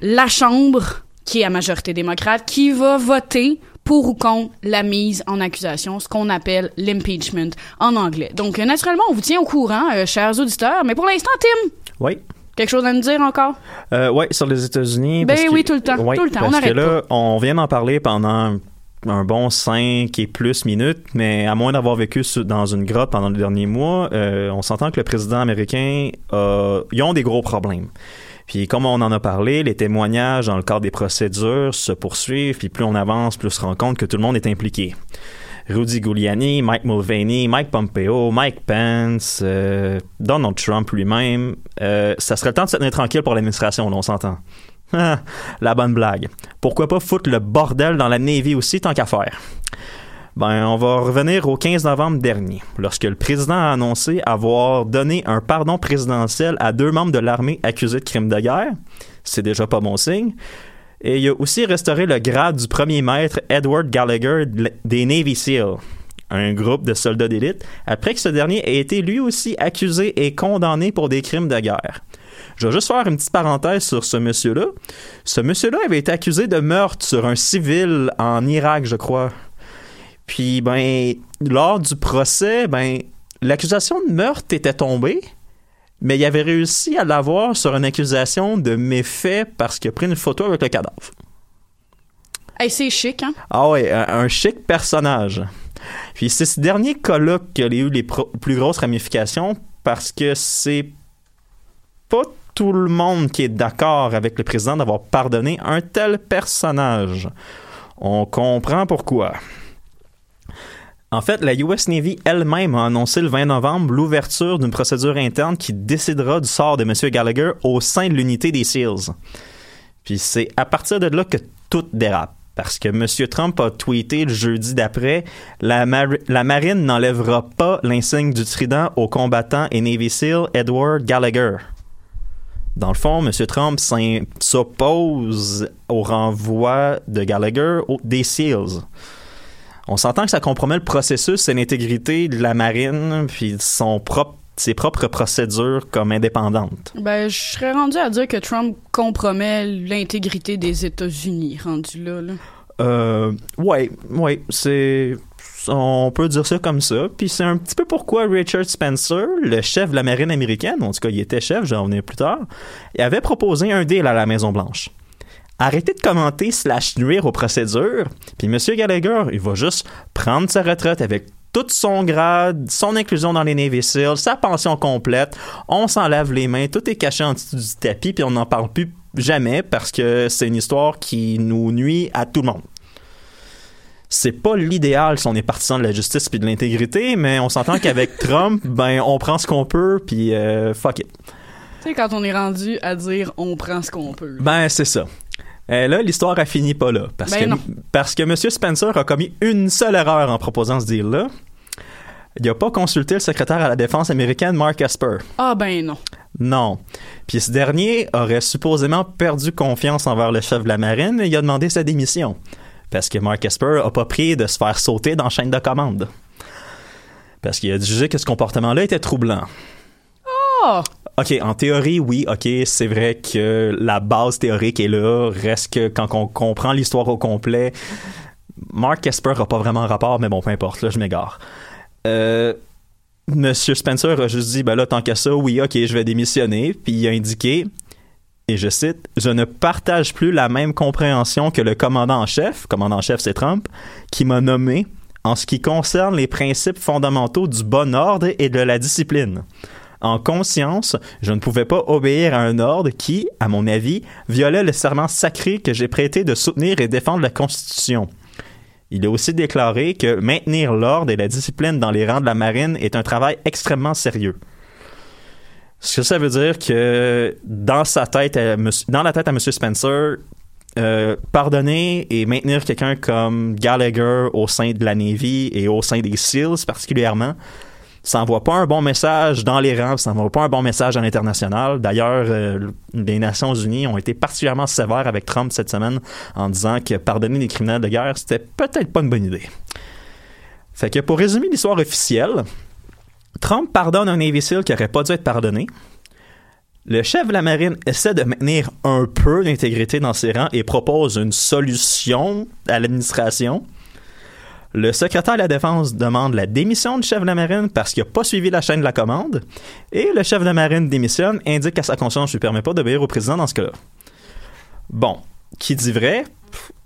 la Chambre, qui est à majorité démocrate, qui va voter pour ou contre la mise en accusation, ce qu'on appelle l'impeachment en anglais. Donc, euh, naturellement, on vous tient au courant, euh, chers auditeurs, mais pour l'instant, Tim, Oui. quelque chose à nous dire encore? Euh, ouais, sur les États-Unis. Ben parce oui, que- tout le temps, ouais, tout le temps, on Parce que n'arrête là, on vient d'en parler pendant un bon 5 et plus minutes, mais à moins d'avoir vécu dans une grotte pendant le dernier mois, on s'entend que le président américain, ils ont des gros problèmes. Puis comme on en a parlé, les témoignages dans le cadre des procédures se poursuivent, puis plus on avance, plus on se rend compte que tout le monde est impliqué. Rudy Giuliani, Mike Mulvaney, Mike Pompeo, Mike Pence, euh, Donald Trump lui-même. Euh, ça serait le temps de se tenir tranquille pour l'administration, on s'entend. La bonne blague. Pourquoi pas foutre le bordel dans la Navy aussi, tant qu'à faire? Ben, on va revenir au 15 novembre dernier, lorsque le président a annoncé avoir donné un pardon présidentiel à deux membres de l'armée accusés de crimes de guerre. C'est déjà pas bon signe. Et il a aussi restauré le grade du premier maître Edward Gallagher de- des Navy SEAL, un groupe de soldats d'élite, après que ce dernier ait été lui aussi accusé et condamné pour des crimes de guerre. Je vais juste faire une petite parenthèse sur ce monsieur-là. Ce monsieur-là avait été accusé de meurtre sur un civil en Irak, je crois. Puis, ben, lors du procès, ben, l'accusation de meurtre était tombée, mais il avait réussi à l'avoir sur une accusation de méfait parce qu'il a pris une photo avec le cadavre. Hey, c'est chic, hein? Ah ouais, un, un chic personnage. Puis c'est ce dernier cas-là qui a eu les pro- plus grosses ramifications parce que c'est pas tout le monde qui est d'accord avec le président d'avoir pardonné un tel personnage. On comprend pourquoi. En fait, la US Navy elle-même a annoncé le 20 novembre l'ouverture d'une procédure interne qui décidera du sort de M. Gallagher au sein de l'unité des SEALs. Puis c'est à partir de là que tout dérape. Parce que M. Trump a tweeté le jeudi d'après la, mari- la marine n'enlèvera pas l'insigne du trident au combattant et Navy SEAL Edward Gallagher. Dans le fond, M. Trump s'oppose au renvoi de Gallagher des SEALs. On s'entend que ça compromet le processus et l'intégrité de la marine puis son propre, ses propres procédures comme indépendantes. Ben, je serais rendu à dire que Trump compromet l'intégrité des États-Unis, rendu là, là. Euh, ouais, ouais, c'est. On peut dire ça comme ça. Puis c'est un petit peu pourquoi Richard Spencer, le chef de la marine américaine, en tout cas, il était chef, j'en revenais plus tard, il avait proposé un deal à la Maison-Blanche. Arrêtez de commenter slash nuire aux procédures, puis M. Gallagher, il va juste prendre sa retraite avec tout son grade, son inclusion dans les Navy sa pension complète, on s'en lave les mains, tout est caché en dessous du tapis, puis on n'en parle plus jamais parce que c'est une histoire qui nous nuit à tout le monde. C'est pas l'idéal si on est partisan de la justice puis de l'intégrité, mais on s'entend qu'avec Trump, ben on prend ce qu'on peut puis euh, fuck it. Tu sais, quand on est rendu à dire on prend ce qu'on peut. Ben c'est ça. Euh, là, l'histoire a fini pas là parce Ben que non. parce que M. Spencer a commis une seule erreur en proposant ce deal là. Il a pas consulté le secrétaire à la défense américaine Mark Esper. Ah ben non. Non. Puis ce dernier aurait supposément perdu confiance envers le chef de la marine et il a demandé sa démission. Parce que Mark Esper a pas pris de se faire sauter dans la chaîne de commande. Parce qu'il a jugé que ce comportement-là était troublant. Oh! OK, en théorie, oui, OK, c'est vrai que la base théorique est là. Reste que quand on comprend l'histoire au complet, Mark Esper a pas vraiment rapport, mais bon, peu importe, là, je m'égare. Euh, Monsieur Spencer a juste dit, ben là, tant qu'à ça, oui, OK, je vais démissionner. Puis il a indiqué, et je cite, Je ne partage plus la même compréhension que le commandant en chef, commandant en chef c'est Trump, qui m'a nommé en ce qui concerne les principes fondamentaux du bon ordre et de la discipline. En conscience, je ne pouvais pas obéir à un ordre qui, à mon avis, violait le serment sacré que j'ai prêté de soutenir et défendre la Constitution. Il a aussi déclaré que maintenir l'ordre et la discipline dans les rangs de la marine est un travail extrêmement sérieux. Ce que ça veut dire que dans sa tête, à dans la tête à M. Spencer, euh, pardonner et maintenir quelqu'un comme Gallagher au sein de la Navy et au sein des SEALs particulièrement, ça envoie pas un bon message dans les rangs, ça envoie pas un bon message à l'international. D'ailleurs, euh, les Nations Unies ont été particulièrement sévères avec Trump cette semaine en disant que pardonner les criminels de guerre, c'était peut-être pas une bonne idée. Fait que pour résumer l'histoire officielle, Trump pardonne un SEAL qui aurait pas dû être pardonné. Le chef de la marine essaie de maintenir un peu d'intégrité dans ses rangs et propose une solution à l'administration. Le secrétaire de la Défense demande la démission du chef de la marine parce qu'il n'a pas suivi la chaîne de la commande. Et le chef de marine démissionne, indique qu'à sa conscience ne lui permet pas d'obéir au président dans ce cas-là. Bon, qui dit vrai?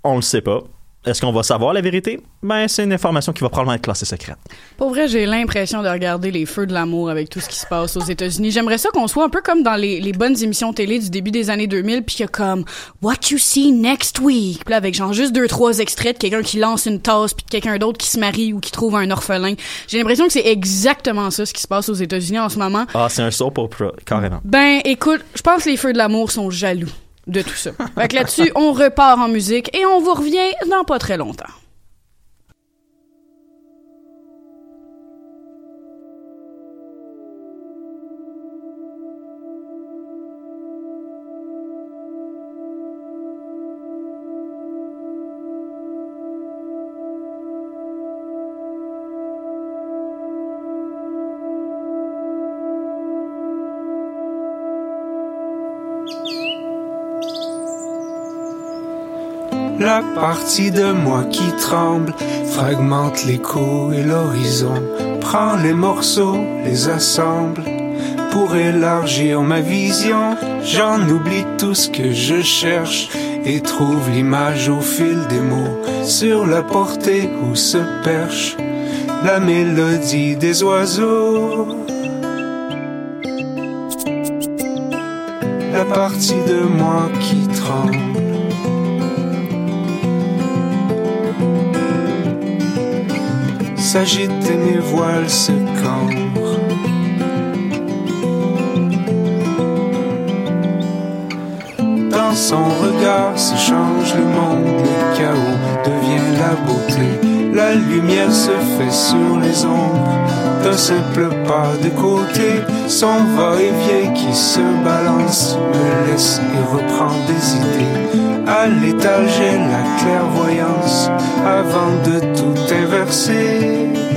On le sait pas. Est-ce qu'on va savoir la vérité? Ben, c'est une information qui va probablement être classée secrète. Pour vrai, j'ai l'impression de regarder les feux de l'amour avec tout ce qui se passe aux États-Unis. J'aimerais ça qu'on soit un peu comme dans les, les bonnes émissions télé du début des années 2000, puis qu'il y a comme What you see next week? Puis avec genre juste deux, trois extraits de quelqu'un qui lance une tasse, puis de quelqu'un d'autre qui se marie ou qui trouve un orphelin. J'ai l'impression que c'est exactement ça ce qui se passe aux États-Unis en ce moment. Ah, c'est un soap opera, carrément. Ben, écoute, je pense que les feux de l'amour sont jaloux de tout ça. Fait que là-dessus, on repart en musique et on vous revient dans pas très longtemps. La partie de moi qui tremble fragmente l'écho et l'horizon. Prends les morceaux, les assemble pour élargir ma vision. J'en oublie tout ce que je cherche et trouve l'image au fil des mots. Sur la portée où se perche la mélodie des oiseaux. La partie de moi qui tremble. S'agitent et mes voiles se cambrent. Dans son regard se change le monde, le chaos devient la beauté. La lumière se fait sur les ombres d'un simple pas de côté. Son va-et-vient qui se balance me laisse et reprend des idées. À l'étagère, la clairvoyance avant de tout inverser.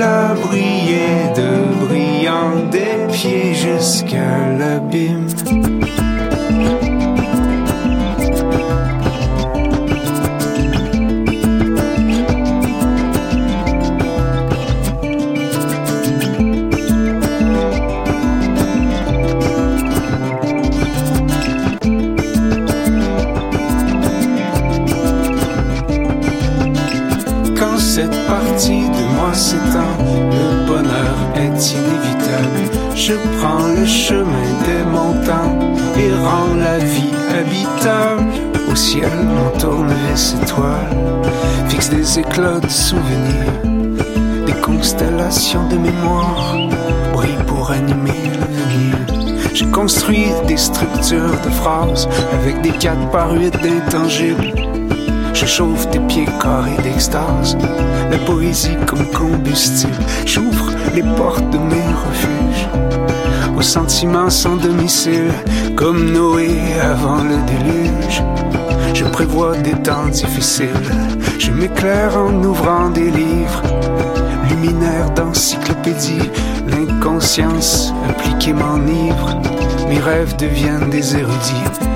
La briller de brillant des pieds jusqu'à l'abîme. 4 par 8 d'intangible. Je chauffe tes pieds carrés d'extase, la poésie comme combustible. J'ouvre les portes de mes refuges, aux sentiments sans domicile, comme Noé avant le déluge. Je prévois des temps difficiles, je m'éclaire en ouvrant des livres, luminaires d'encyclopédie, l'inconscience impliquée m'enivre, mes rêves deviennent des érudits.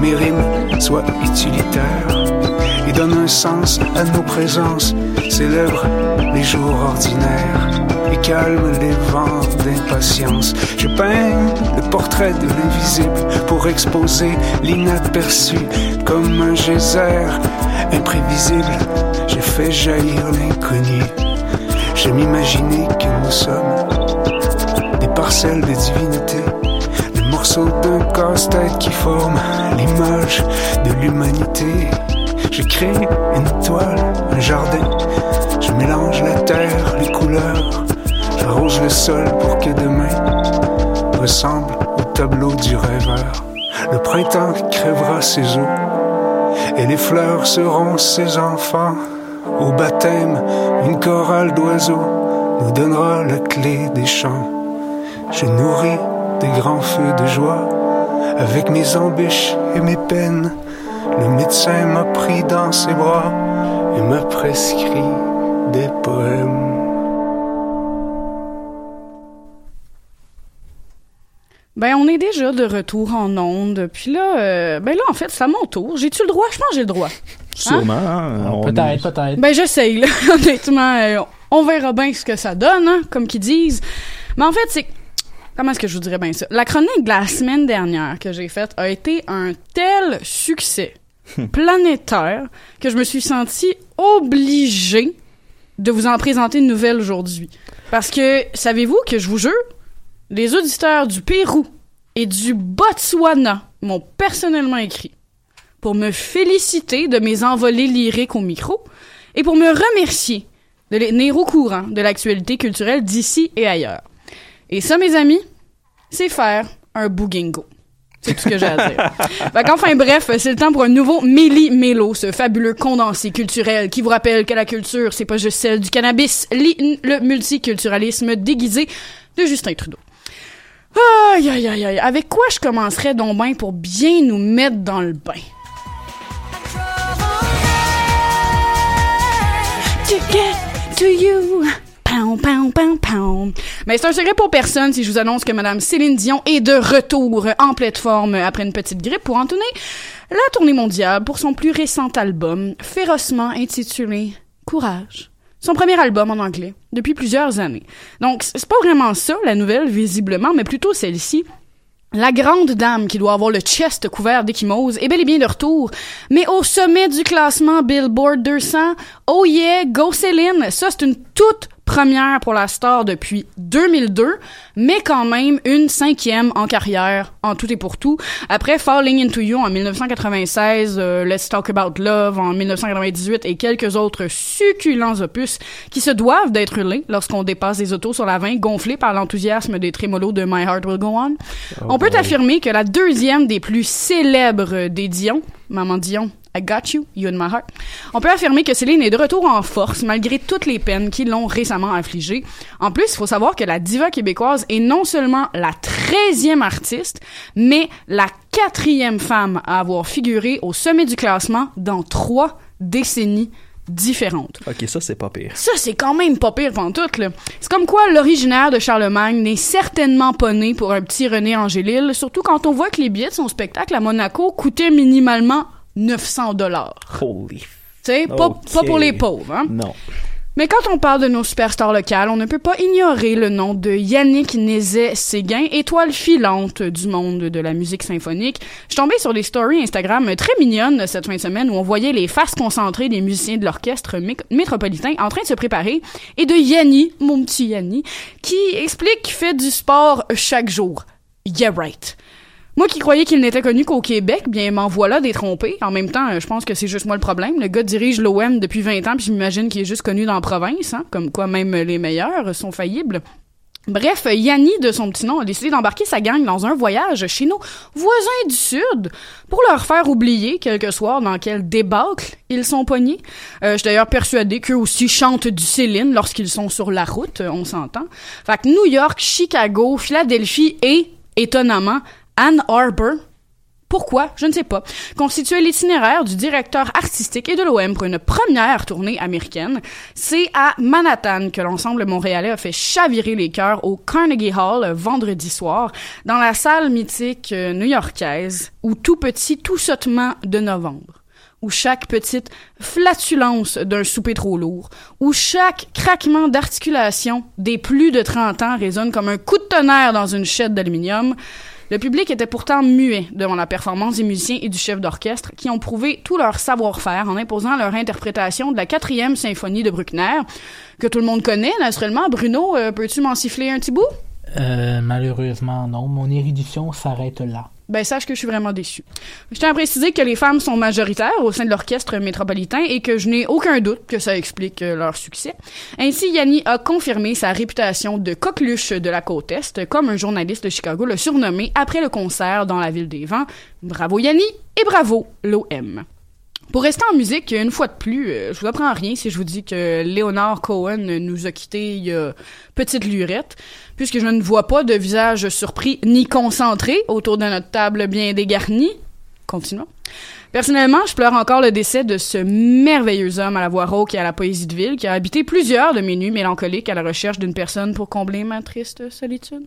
Mes rimes soient utilitaires et donne un sens à nos présences, célèbre les jours ordinaires et calme les vents d'impatience. Je peins le portrait de l'invisible pour exposer l'inaperçu comme un geyser imprévisible. Je fais jaillir l'inconnu. J'aime imaginer que nous sommes des parcelles de divinité, morceaux d'un casse-tête qui l'image de l'humanité. Crée une toile, un jardin. Je mélange la terre, les couleurs. J'arrose le sol pour que demain ressemble au tableau du rêveur. Le printemps crèvera ses eaux et les fleurs seront ses enfants. Au baptême, une chorale d'oiseaux nous donnera la clé des champs. Je nourris des grands feux de joie avec mes embûches et mes peines. Le médecin m'a pris dans ses bras et m'a prescrit des poèmes. Ben, on est déjà de retour en onde. Puis là, euh, ben là, en fait, c'est à mon tour. J'ai-tu le droit? Je pense que j'ai le droit. Sûrement. hein, Peut-être, est- peut-être. Ben, j'essaye, là. Honnêtement, euh, on verra bien ce que ça donne, hein, comme qu'ils disent. Mais en fait, c'est... Comment est-ce que je vous dirais bien ça? La chronique de la semaine dernière que j'ai faite a été un tel succès planétaire que je me suis sentie obligée de vous en présenter une nouvelle aujourd'hui. Parce que, savez-vous que je vous jure, les auditeurs du Pérou et du Botswana m'ont personnellement écrit pour me féliciter de mes envolées lyriques au micro et pour me remercier de les tenir au courant de l'actualité culturelle d'ici et ailleurs. Et ça, mes amis, c'est faire un bougingo. C'est tout ce que j'ai à dire. fait qu'enfin, bref, c'est le temps pour un nouveau Méli Mélo, ce fabuleux condensé culturel qui vous rappelle que la culture, c'est pas juste celle du cannabis, le multiculturalisme déguisé de Justin Trudeau. Aïe, aïe, aïe, aïe. Avec quoi je commencerais donc bien pour bien nous mettre dans le bain? To get to you. Pow, pow, pow. Mais c'est un secret pour personne si je vous annonce que Madame Céline Dion est de retour en pleine forme après une petite grippe pour entonner la tournée mondiale pour son plus récent album, férocement intitulé Courage. Son premier album en anglais, depuis plusieurs années. Donc, c'est pas vraiment ça, la nouvelle, visiblement, mais plutôt celle-ci. La grande dame qui doit avoir le chest couvert d'échymose est bel et bien de retour, mais au sommet du classement Billboard 200. Oh yeah, go Céline! Ça, c'est une toute première pour la star depuis 2002, mais quand même une cinquième en carrière, en tout et pour tout. Après Falling Into You en 1996, euh, Let's Talk About Love en 1998 et quelques autres succulents opus qui se doivent d'être hurlés lorsqu'on dépasse des autos sur la 20 gonflés par l'enthousiasme des trémolos de My Heart Will Go On. On peut affirmer que la deuxième des plus célèbres des Dion, Maman Dion, I got you, you in my heart. On peut affirmer que Céline est de retour en force malgré toutes les peines qui l'ont récemment affligée. En plus, il faut savoir que la diva québécoise est non seulement la treizième artiste, mais la quatrième femme à avoir figuré au sommet du classement dans trois décennies différentes. Ok, ça, c'est pas pire. Ça, c'est quand même pas pire pantoute, là. C'est comme quoi l'originaire de Charlemagne n'est certainement pas né pour un petit René Angélil, surtout quand on voit que les billets de son spectacle à Monaco coûtaient minimalement 900 dollars. Holy. Tu sais, pas, pas pour les pauvres, hein. Non. Mais quand on parle de nos superstars locales, on ne peut pas ignorer le nom de Yannick Nézet-Séguin, étoile filante du monde de la musique symphonique. Je suis tombée sur des stories Instagram très mignonnes cette fin de semaine où on voyait les faces concentrées des musiciens de l'orchestre mé- métropolitain en train de se préparer et de Yanni, mon petit Yanni, qui explique qu'il fait du sport chaque jour. Yeah right. Moi qui croyais qu'il n'était connu qu'au Québec, bien m'en voilà détrompé. En même temps, euh, je pense que c'est juste moi le problème. Le gars dirige l'OM depuis 20 ans, puis j'imagine qu'il est juste connu dans la province, hein, comme quoi même les meilleurs sont faillibles. Bref, Yanni, de son petit nom, a décidé d'embarquer sa gang dans un voyage chez nos voisins du Sud pour leur faire oublier quelques soirs dans quel débâcle ils sont pognés. Euh, je suis d'ailleurs persuadée qu'eux aussi chantent du Céline lorsqu'ils sont sur la route, euh, on s'entend. Fait que New York, Chicago, Philadelphie et, étonnamment, Ann Arbor, pourquoi? Je ne sais pas. Constituait l'itinéraire du directeur artistique et de l'OM pour une première tournée américaine. C'est à Manhattan que l'ensemble montréalais a fait chavirer les cœurs au Carnegie Hall vendredi soir, dans la salle mythique euh, new-yorkaise, où tout petit tout sautement de novembre où chaque petite flatulence d'un souper trop lourd, où chaque craquement d'articulation des plus de 30 ans résonne comme un coup de tonnerre dans une chaîne d'aluminium, le public était pourtant muet devant la performance des musiciens et du chef d'orchestre qui ont prouvé tout leur savoir-faire en imposant leur interprétation de la quatrième symphonie de Bruckner, que tout le monde connaît, naturellement. Bruno, euh, peux-tu m'en siffler un petit bout? Euh, malheureusement, non. Mon érudition s'arrête là. Ben, sache que je suis vraiment déçue. Je tiens à préciser que les femmes sont majoritaires au sein de l'orchestre métropolitain et que je n'ai aucun doute que ça explique euh, leur succès. Ainsi, Yanni a confirmé sa réputation de coqueluche de la côte Est, comme un journaliste de Chicago l'a surnommé après le concert dans la ville des vents. Bravo Yanni et bravo l'OM. Pour rester en musique, une fois de plus, euh, je vous apprends rien si je vous dis que Leonard Cohen nous a quittés il y a petite lurette, puisque je ne vois pas de visage surpris ni concentré autour de notre table bien dégarnie. Continuons. Personnellement, je pleure encore le décès de ce merveilleux homme à la voix rauque et à la poésie de ville qui a habité plusieurs de mes nuits mélancoliques à la recherche d'une personne pour combler ma triste solitude.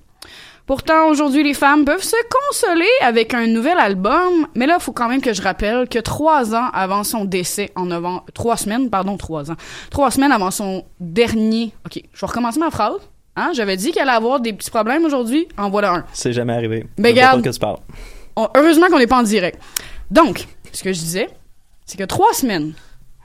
Pourtant, aujourd'hui, les femmes peuvent se consoler avec un nouvel album, mais là, il faut quand même que je rappelle que trois ans avant son décès en novembre, trois semaines, pardon, trois ans, trois semaines avant son dernier, ok, je vais recommencer ma phrase, hein, j'avais dit qu'elle allait avoir des petits problèmes aujourd'hui, en voilà un. C'est jamais arrivé. Mais que tu parles. On- heureusement qu'on n'est pas en direct. Donc, ce que je disais, c'est que trois semaines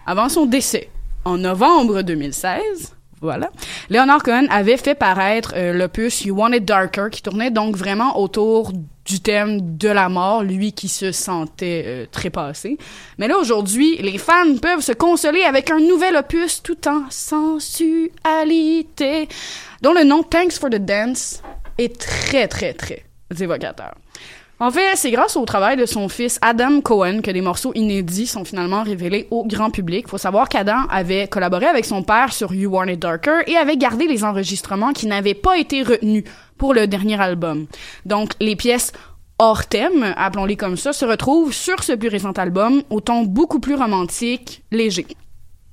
avant son décès, en novembre 2016, voilà, Leonard Cohen avait fait paraître euh, l'opus You Want It Darker, qui tournait donc vraiment autour du thème de la mort, lui qui se sentait euh, trépassé. Mais là, aujourd'hui, les fans peuvent se consoler avec un nouvel opus tout en sensualité, dont le nom Thanks for the Dance est très, très, très évocateur. En fait, c'est grâce au travail de son fils Adam Cohen que des morceaux inédits sont finalement révélés au grand public. Faut savoir qu'Adam avait collaboré avec son père sur You Want It Darker et avait gardé les enregistrements qui n'avaient pas été retenus pour le dernier album. Donc, les pièces hors thème, appelons-les comme ça, se retrouvent sur ce plus récent album au ton beaucoup plus romantique, léger.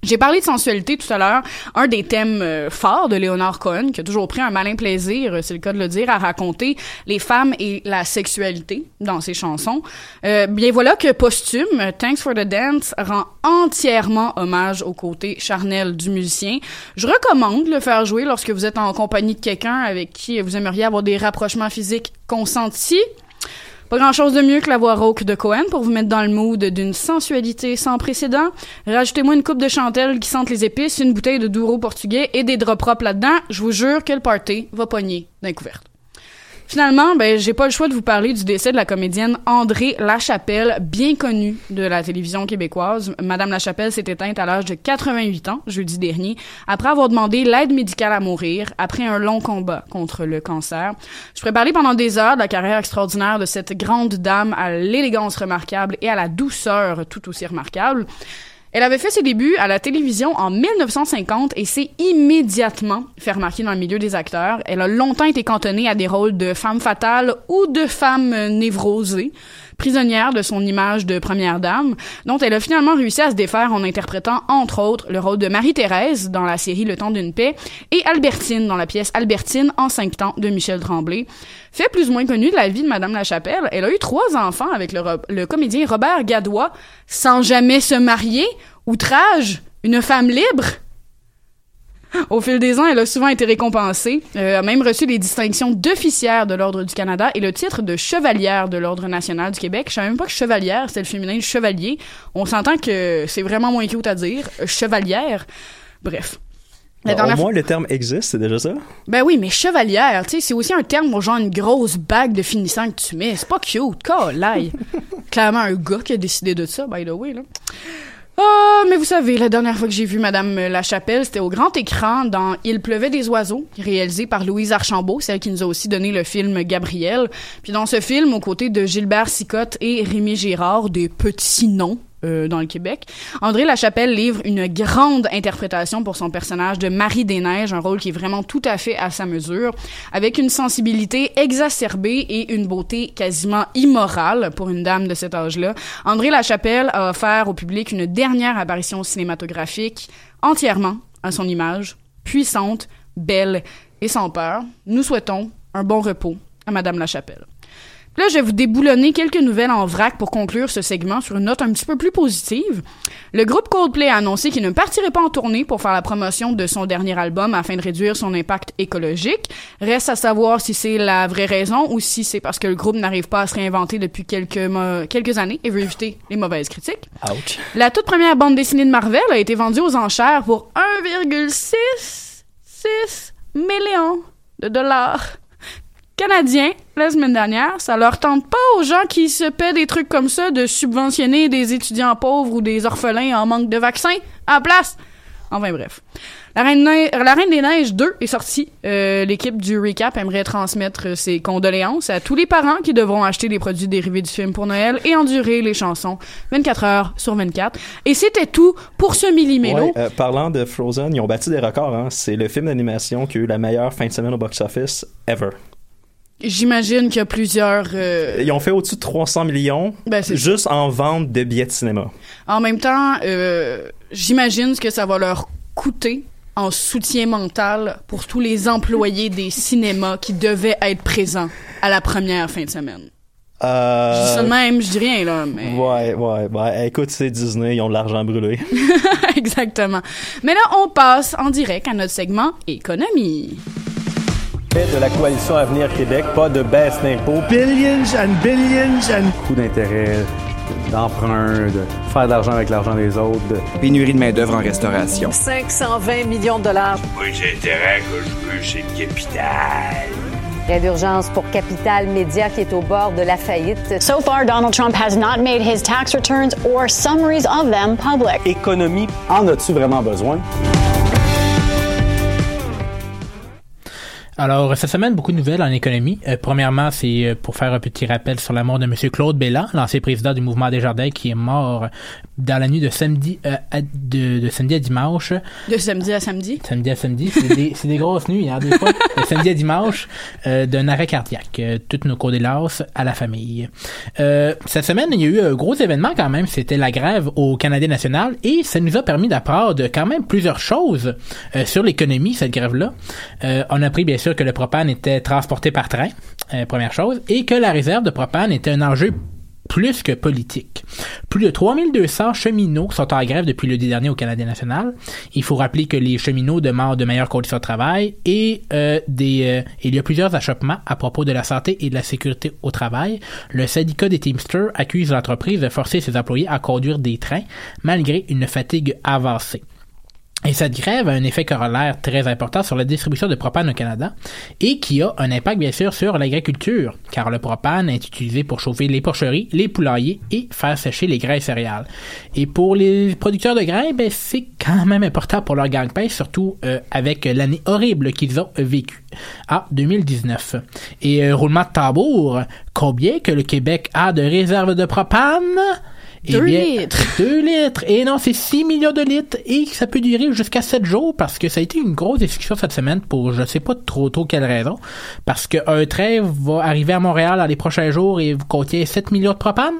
J'ai parlé de sensualité tout à l'heure, un des thèmes euh, forts de Léonard Cohen, qui a toujours pris un malin plaisir, euh, c'est le cas de le dire, à raconter les femmes et la sexualité dans ses chansons. Euh, bien voilà que posthume, Thanks for the Dance rend entièrement hommage au côté charnel du musicien. Je recommande de le faire jouer lorsque vous êtes en compagnie de quelqu'un avec qui vous aimeriez avoir des rapprochements physiques consentis. Pas grand chose de mieux que la voix rauque de Cohen pour vous mettre dans le mood d'une sensualité sans précédent. Rajoutez-moi une coupe de chantelle qui sente les épices, une bouteille de Douro portugais et des draps propres là-dedans. Je vous jure que le party va pogner d'un couvert. Finalement, ben, j'ai pas le choix de vous parler du décès de la comédienne André Lachapelle, bien connue de la télévision québécoise. Madame Lachapelle s'est éteinte à l'âge de 88 ans, jeudi dernier, après avoir demandé l'aide médicale à mourir, après un long combat contre le cancer. Je pourrais parler pendant des heures de la carrière extraordinaire de cette grande dame à l'élégance remarquable et à la douceur tout aussi remarquable. Elle avait fait ses débuts à la télévision en 1950 et s'est immédiatement fait remarquer dans le milieu des acteurs. Elle a longtemps été cantonnée à des rôles de femme fatale ou de femme névrosée, prisonnière de son image de première dame, dont elle a finalement réussi à se défaire en interprétant entre autres le rôle de Marie-Thérèse dans la série Le temps d'une paix et Albertine dans la pièce Albertine en cinq temps de Michel Tremblay. Fait plus ou moins connu de la vie de Madame Lachapelle, elle a eu trois enfants avec le, le comédien Robert Gadois, sans jamais se marier. Outrage, une femme libre. Au fil des ans, elle a souvent été récompensée, euh, a même reçu les distinctions d'officière de l'Ordre du Canada et le titre de chevalière de l'Ordre national du Québec. Je savais même pas que chevalière, c'était le féminin chevalier. On s'entend que c'est vraiment moins cute à dire. Chevalière. Bref. La Bon, dernière Au moins, le terme existe, c'est déjà ça? ben oui, mais chevalière, tu sais, c'est aussi un terme pour genre une grosse bague de finissant que tu mets. C'est pas cute, colaille. Clairement un gars qui a décidé de ça, by the way, là. Ah, mais vous savez, la dernière fois que j'ai vu Madame Lachapelle, c'était au grand écran dans Il pleuvait des oiseaux, réalisé par Louise Archambault, celle qui nous a aussi donné le film Gabriel. Puis dans ce film, aux côtés de Gilbert Sicotte et Rémi Girard, des petits noms euh, dans le Québec. André Lachapelle livre une grande interprétation pour son personnage de Marie des Neiges, un rôle qui est vraiment tout à fait à sa mesure, avec une sensibilité exacerbée et une beauté quasiment immorale pour une dame de cet âge-là. André Lachapelle a offert au public une dernière apparition cinématographique entièrement à son image, puissante, belle et sans peur. Nous souhaitons un bon repos à Madame Lachapelle. Là, je vais vous déboulonner quelques nouvelles en vrac pour conclure ce segment sur une note un petit peu plus positive. Le groupe Coldplay a annoncé qu'il ne partirait pas en tournée pour faire la promotion de son dernier album afin de réduire son impact écologique. Reste à savoir si c'est la vraie raison ou si c'est parce que le groupe n'arrive pas à se réinventer depuis quelques, quelques années et veut éviter les mauvaises critiques. Ouch. La toute première bande dessinée de Marvel a été vendue aux enchères pour 1,66 millions de dollars canadiens la semaine dernière. Ça leur tente pas aux gens qui se paient des trucs comme ça de subventionner des étudiants pauvres ou des orphelins en manque de vaccins à la place. Enfin bref. La Reine, la Reine des Neiges 2 est sortie. Euh, L'équipe du Recap aimerait transmettre euh, ses condoléances à tous les parents qui devront acheter des produits dérivés du film pour Noël et endurer les chansons 24 heures sur 24. Et c'était tout pour ce millimélo. Ouais, euh, parlant de Frozen, ils ont battu des records. Hein. C'est le film d'animation qui a eu la meilleure fin de semaine au box-office ever. J'imagine qu'il y a plusieurs... euh, Ils ont fait au-dessus de 300 millions Ben, juste en vente de billets de cinéma. En même temps, euh, j'imagine ce que ça va leur coûter en soutien mental pour tous les employés des cinémas qui devaient être présents à la première fin de semaine. Euh, Je dis ça de même, je dis rien, là, mais... Ouais, ouais, ouais. Écoute, c'est Disney, ils ont de l'argent brûlé. Exactement. Mais là, on passe en direct à notre segment économie. De la coalition Avenir Québec, pas de baisse d'impôts. Billions and billions and... Coût d'intérêt, d'emprunt, de faire de l'argent avec l'argent des autres. Pénurie de main-d'œuvre en restauration. 520 millions de dollars. Moi, j'ai intérêt que je veux, c'est le capital. Aide d'urgence pour Capital Média qui est au bord de la faillite. So far, Donald Trump has not made his tax returns or summaries of them public. Économie, en as-tu vraiment besoin? Alors, cette semaine, beaucoup de nouvelles en économie. Euh, premièrement, c'est euh, pour faire un petit rappel sur la mort de M. Claude Bélan, l'ancien président du mouvement Desjardins, qui est mort dans la nuit de samedi, euh, à, de, de samedi à dimanche. De samedi à samedi. Samedi à samedi. C'est des, des grosses nuits, hein, des fois. De samedi à dimanche, euh, d'un arrêt cardiaque. Euh, toutes nos condoléances à la famille. Euh, cette semaine, il y a eu un gros événement quand même. C'était la grève au Canada national et ça nous a permis d'apprendre quand même plusieurs choses euh, sur l'économie, cette grève-là. Euh, on a appris bien sûr que le propane était transporté par train, euh, première chose, et que la réserve de propane était un enjeu plus que politique. Plus de 3200 cheminots sont en grève depuis le dernier au Canada national. Il faut rappeler que les cheminots demandent de meilleures conditions de travail et euh, euh, il y a plusieurs achoppements à propos de la santé et de la sécurité au travail. Le syndicat des Teamsters accuse l'entreprise de forcer ses employés à conduire des trains malgré une fatigue avancée. Et cette grève a un effet corollaire très important sur la distribution de propane au Canada et qui a un impact bien sûr sur l'agriculture, car le propane est utilisé pour chauffer les porcheries, les poulaillers et faire sécher les grains céréales. Et pour les producteurs de grains, ben, c'est quand même important pour leur gagne-pain, surtout euh, avec l'année horrible qu'ils ont vécue. Ah, 2019. Et euh, roulement de tambour, combien que le Québec a de réserves de propane? Eh Deux bien, litres. 2 litres. Et non, c'est 6 millions de litres et ça peut durer jusqu'à 7 jours parce que ça a été une grosse discussion cette semaine pour je sais pas trop tôt quelle raison. Parce qu'un train va arriver à Montréal dans les prochains jours et contient 7 millions de propane.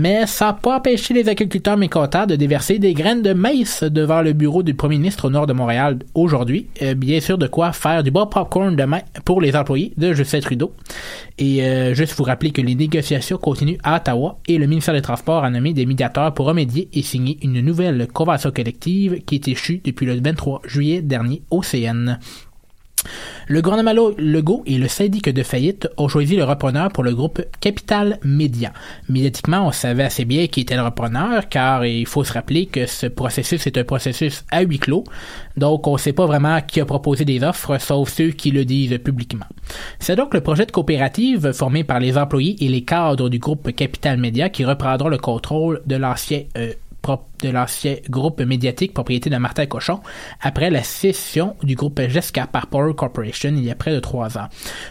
Mais ça n'a pas empêché les agriculteurs mécontents de déverser des graines de maïs devant le bureau du premier ministre au nord de Montréal aujourd'hui. Euh, bien sûr, de quoi faire du bon popcorn demain pour les employés de Justin Trudeau. Et euh, juste vous rappeler que les négociations continuent à Ottawa et le ministère des Transports a nommé des médiateurs pour remédier et signer une nouvelle convention collective qui est échue depuis le 23 juillet dernier au CN. Le gouvernement Legault et le syndic de faillite ont choisi le repreneur pour le groupe Capital Média. Médiatiquement, on savait assez bien qui était le repreneur, car il faut se rappeler que ce processus est un processus à huis clos, donc on ne sait pas vraiment qui a proposé des offres, sauf ceux qui le disent publiquement. C'est donc le projet de coopérative formé par les employés et les cadres du groupe Capital Média qui reprendront le contrôle de l'ancien euh, de l'ancien groupe médiatique propriété de Martin Cochon après la cession du groupe Jessica par Power Corporation il y a près de trois ans.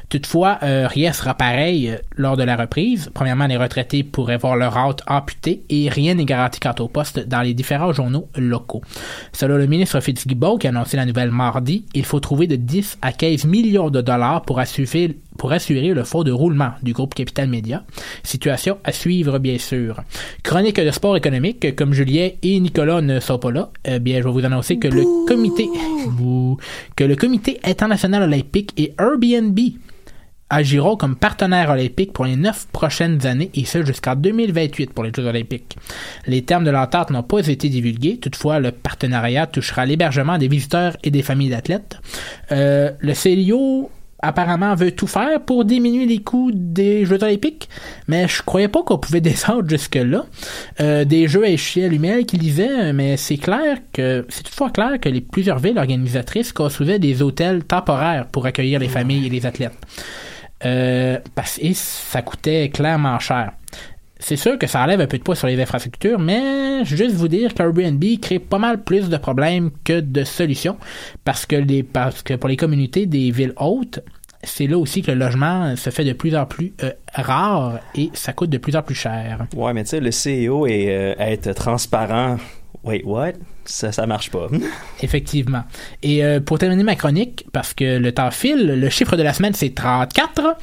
Toutefois, euh, rien sera pareil euh, lors de la reprise. Premièrement, les retraités pourraient voir leur rente amputée et rien n'est garanti quant au poste dans les différents journaux locaux. Selon le ministre Fitzgibbon qui a annoncé la nouvelle mardi, il faut trouver de 10 à 15 millions de dollars pour assurer pour assurer le fonds de roulement du groupe Capital Média. Situation à suivre, bien sûr. Chronique de sport économique, comme Julien et Nicolas ne sont pas là, eh bien, je vais vous annoncer que le comité, que le comité international olympique et Airbnb agiront comme partenaires olympiques pour les neuf prochaines années et ce jusqu'en 2028 pour les Jeux olympiques. Les termes de l'entente n'ont pas été divulgués. Toutefois, le partenariat touchera l'hébergement des visiteurs et des familles d'athlètes. Euh, le CIO apparemment veut tout faire pour diminuer les coûts des Jeux olympiques, mais je croyais pas qu'on pouvait descendre jusque-là. Euh, des jeux à échelle humaine qui disaient, mais c'est clair que c'est toutefois clair que les plusieurs villes organisatrices construisaient des hôtels temporaires pour accueillir les familles et les athlètes. Euh, parce et ça coûtait clairement cher. C'est sûr que ça enlève un peu de poids sur les infrastructures, mais juste vous dire qu'Airbnb crée pas mal plus de problèmes que de solutions, parce que, les, parce que pour les communautés des villes hautes, c'est là aussi que le logement se fait de plus en plus euh, rare et ça coûte de plus en plus cher. Ouais, mais tu sais, le CEO est euh, être transparent. Wait, what? Ça, ça marche pas. Effectivement. Et euh, pour terminer ma chronique, parce que le temps file, le chiffre de la semaine c'est 34,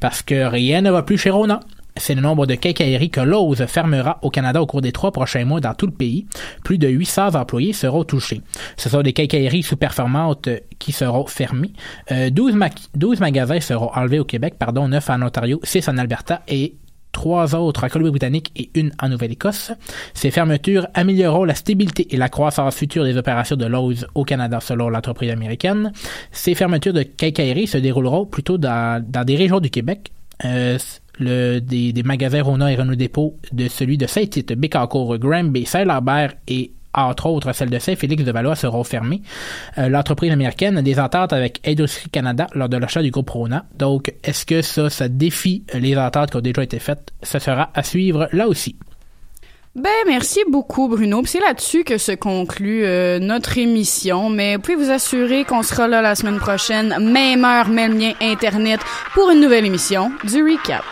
parce que rien ne va plus chez Rona. C'est le nombre de quincailleries que Lowe's fermera au Canada au cours des trois prochains mois dans tout le pays. Plus de 800 employés seront touchés. Ce sont des quincailleries sous-performantes euh, qui seront fermées. Euh, 12, ma- 12 magasins seront enlevés au Québec, pardon, 9 en Ontario, 6 en Alberta et trois autres en Colombie-Britannique et une en Nouvelle-Écosse. Ces fermetures amélioreront la stabilité et la croissance future des opérations de Lowe's au Canada selon l'entreprise américaine. Ces fermetures de quincailleries se dérouleront plutôt dans, dans des régions du Québec. Euh, le, des, des magasins Rona et Renault Dépôt de celui de Saint-Tite, Bécancour, Granby, Saint-Lambert et entre autres celle de Saint-Félix de Valois seront fermées. Euh, L'entreprise américaine a des ententes avec Industrie Canada lors de l'achat du groupe Rona. Donc, est-ce que ça, ça défie les ententes qui ont déjà été faites? Ce sera à suivre là aussi. Ben merci beaucoup Bruno. Puis C'est là-dessus que se conclut euh, notre émission. Mais pouvez vous assurer qu'on sera là la semaine prochaine, même heure, même lien internet, pour une nouvelle émission du recap.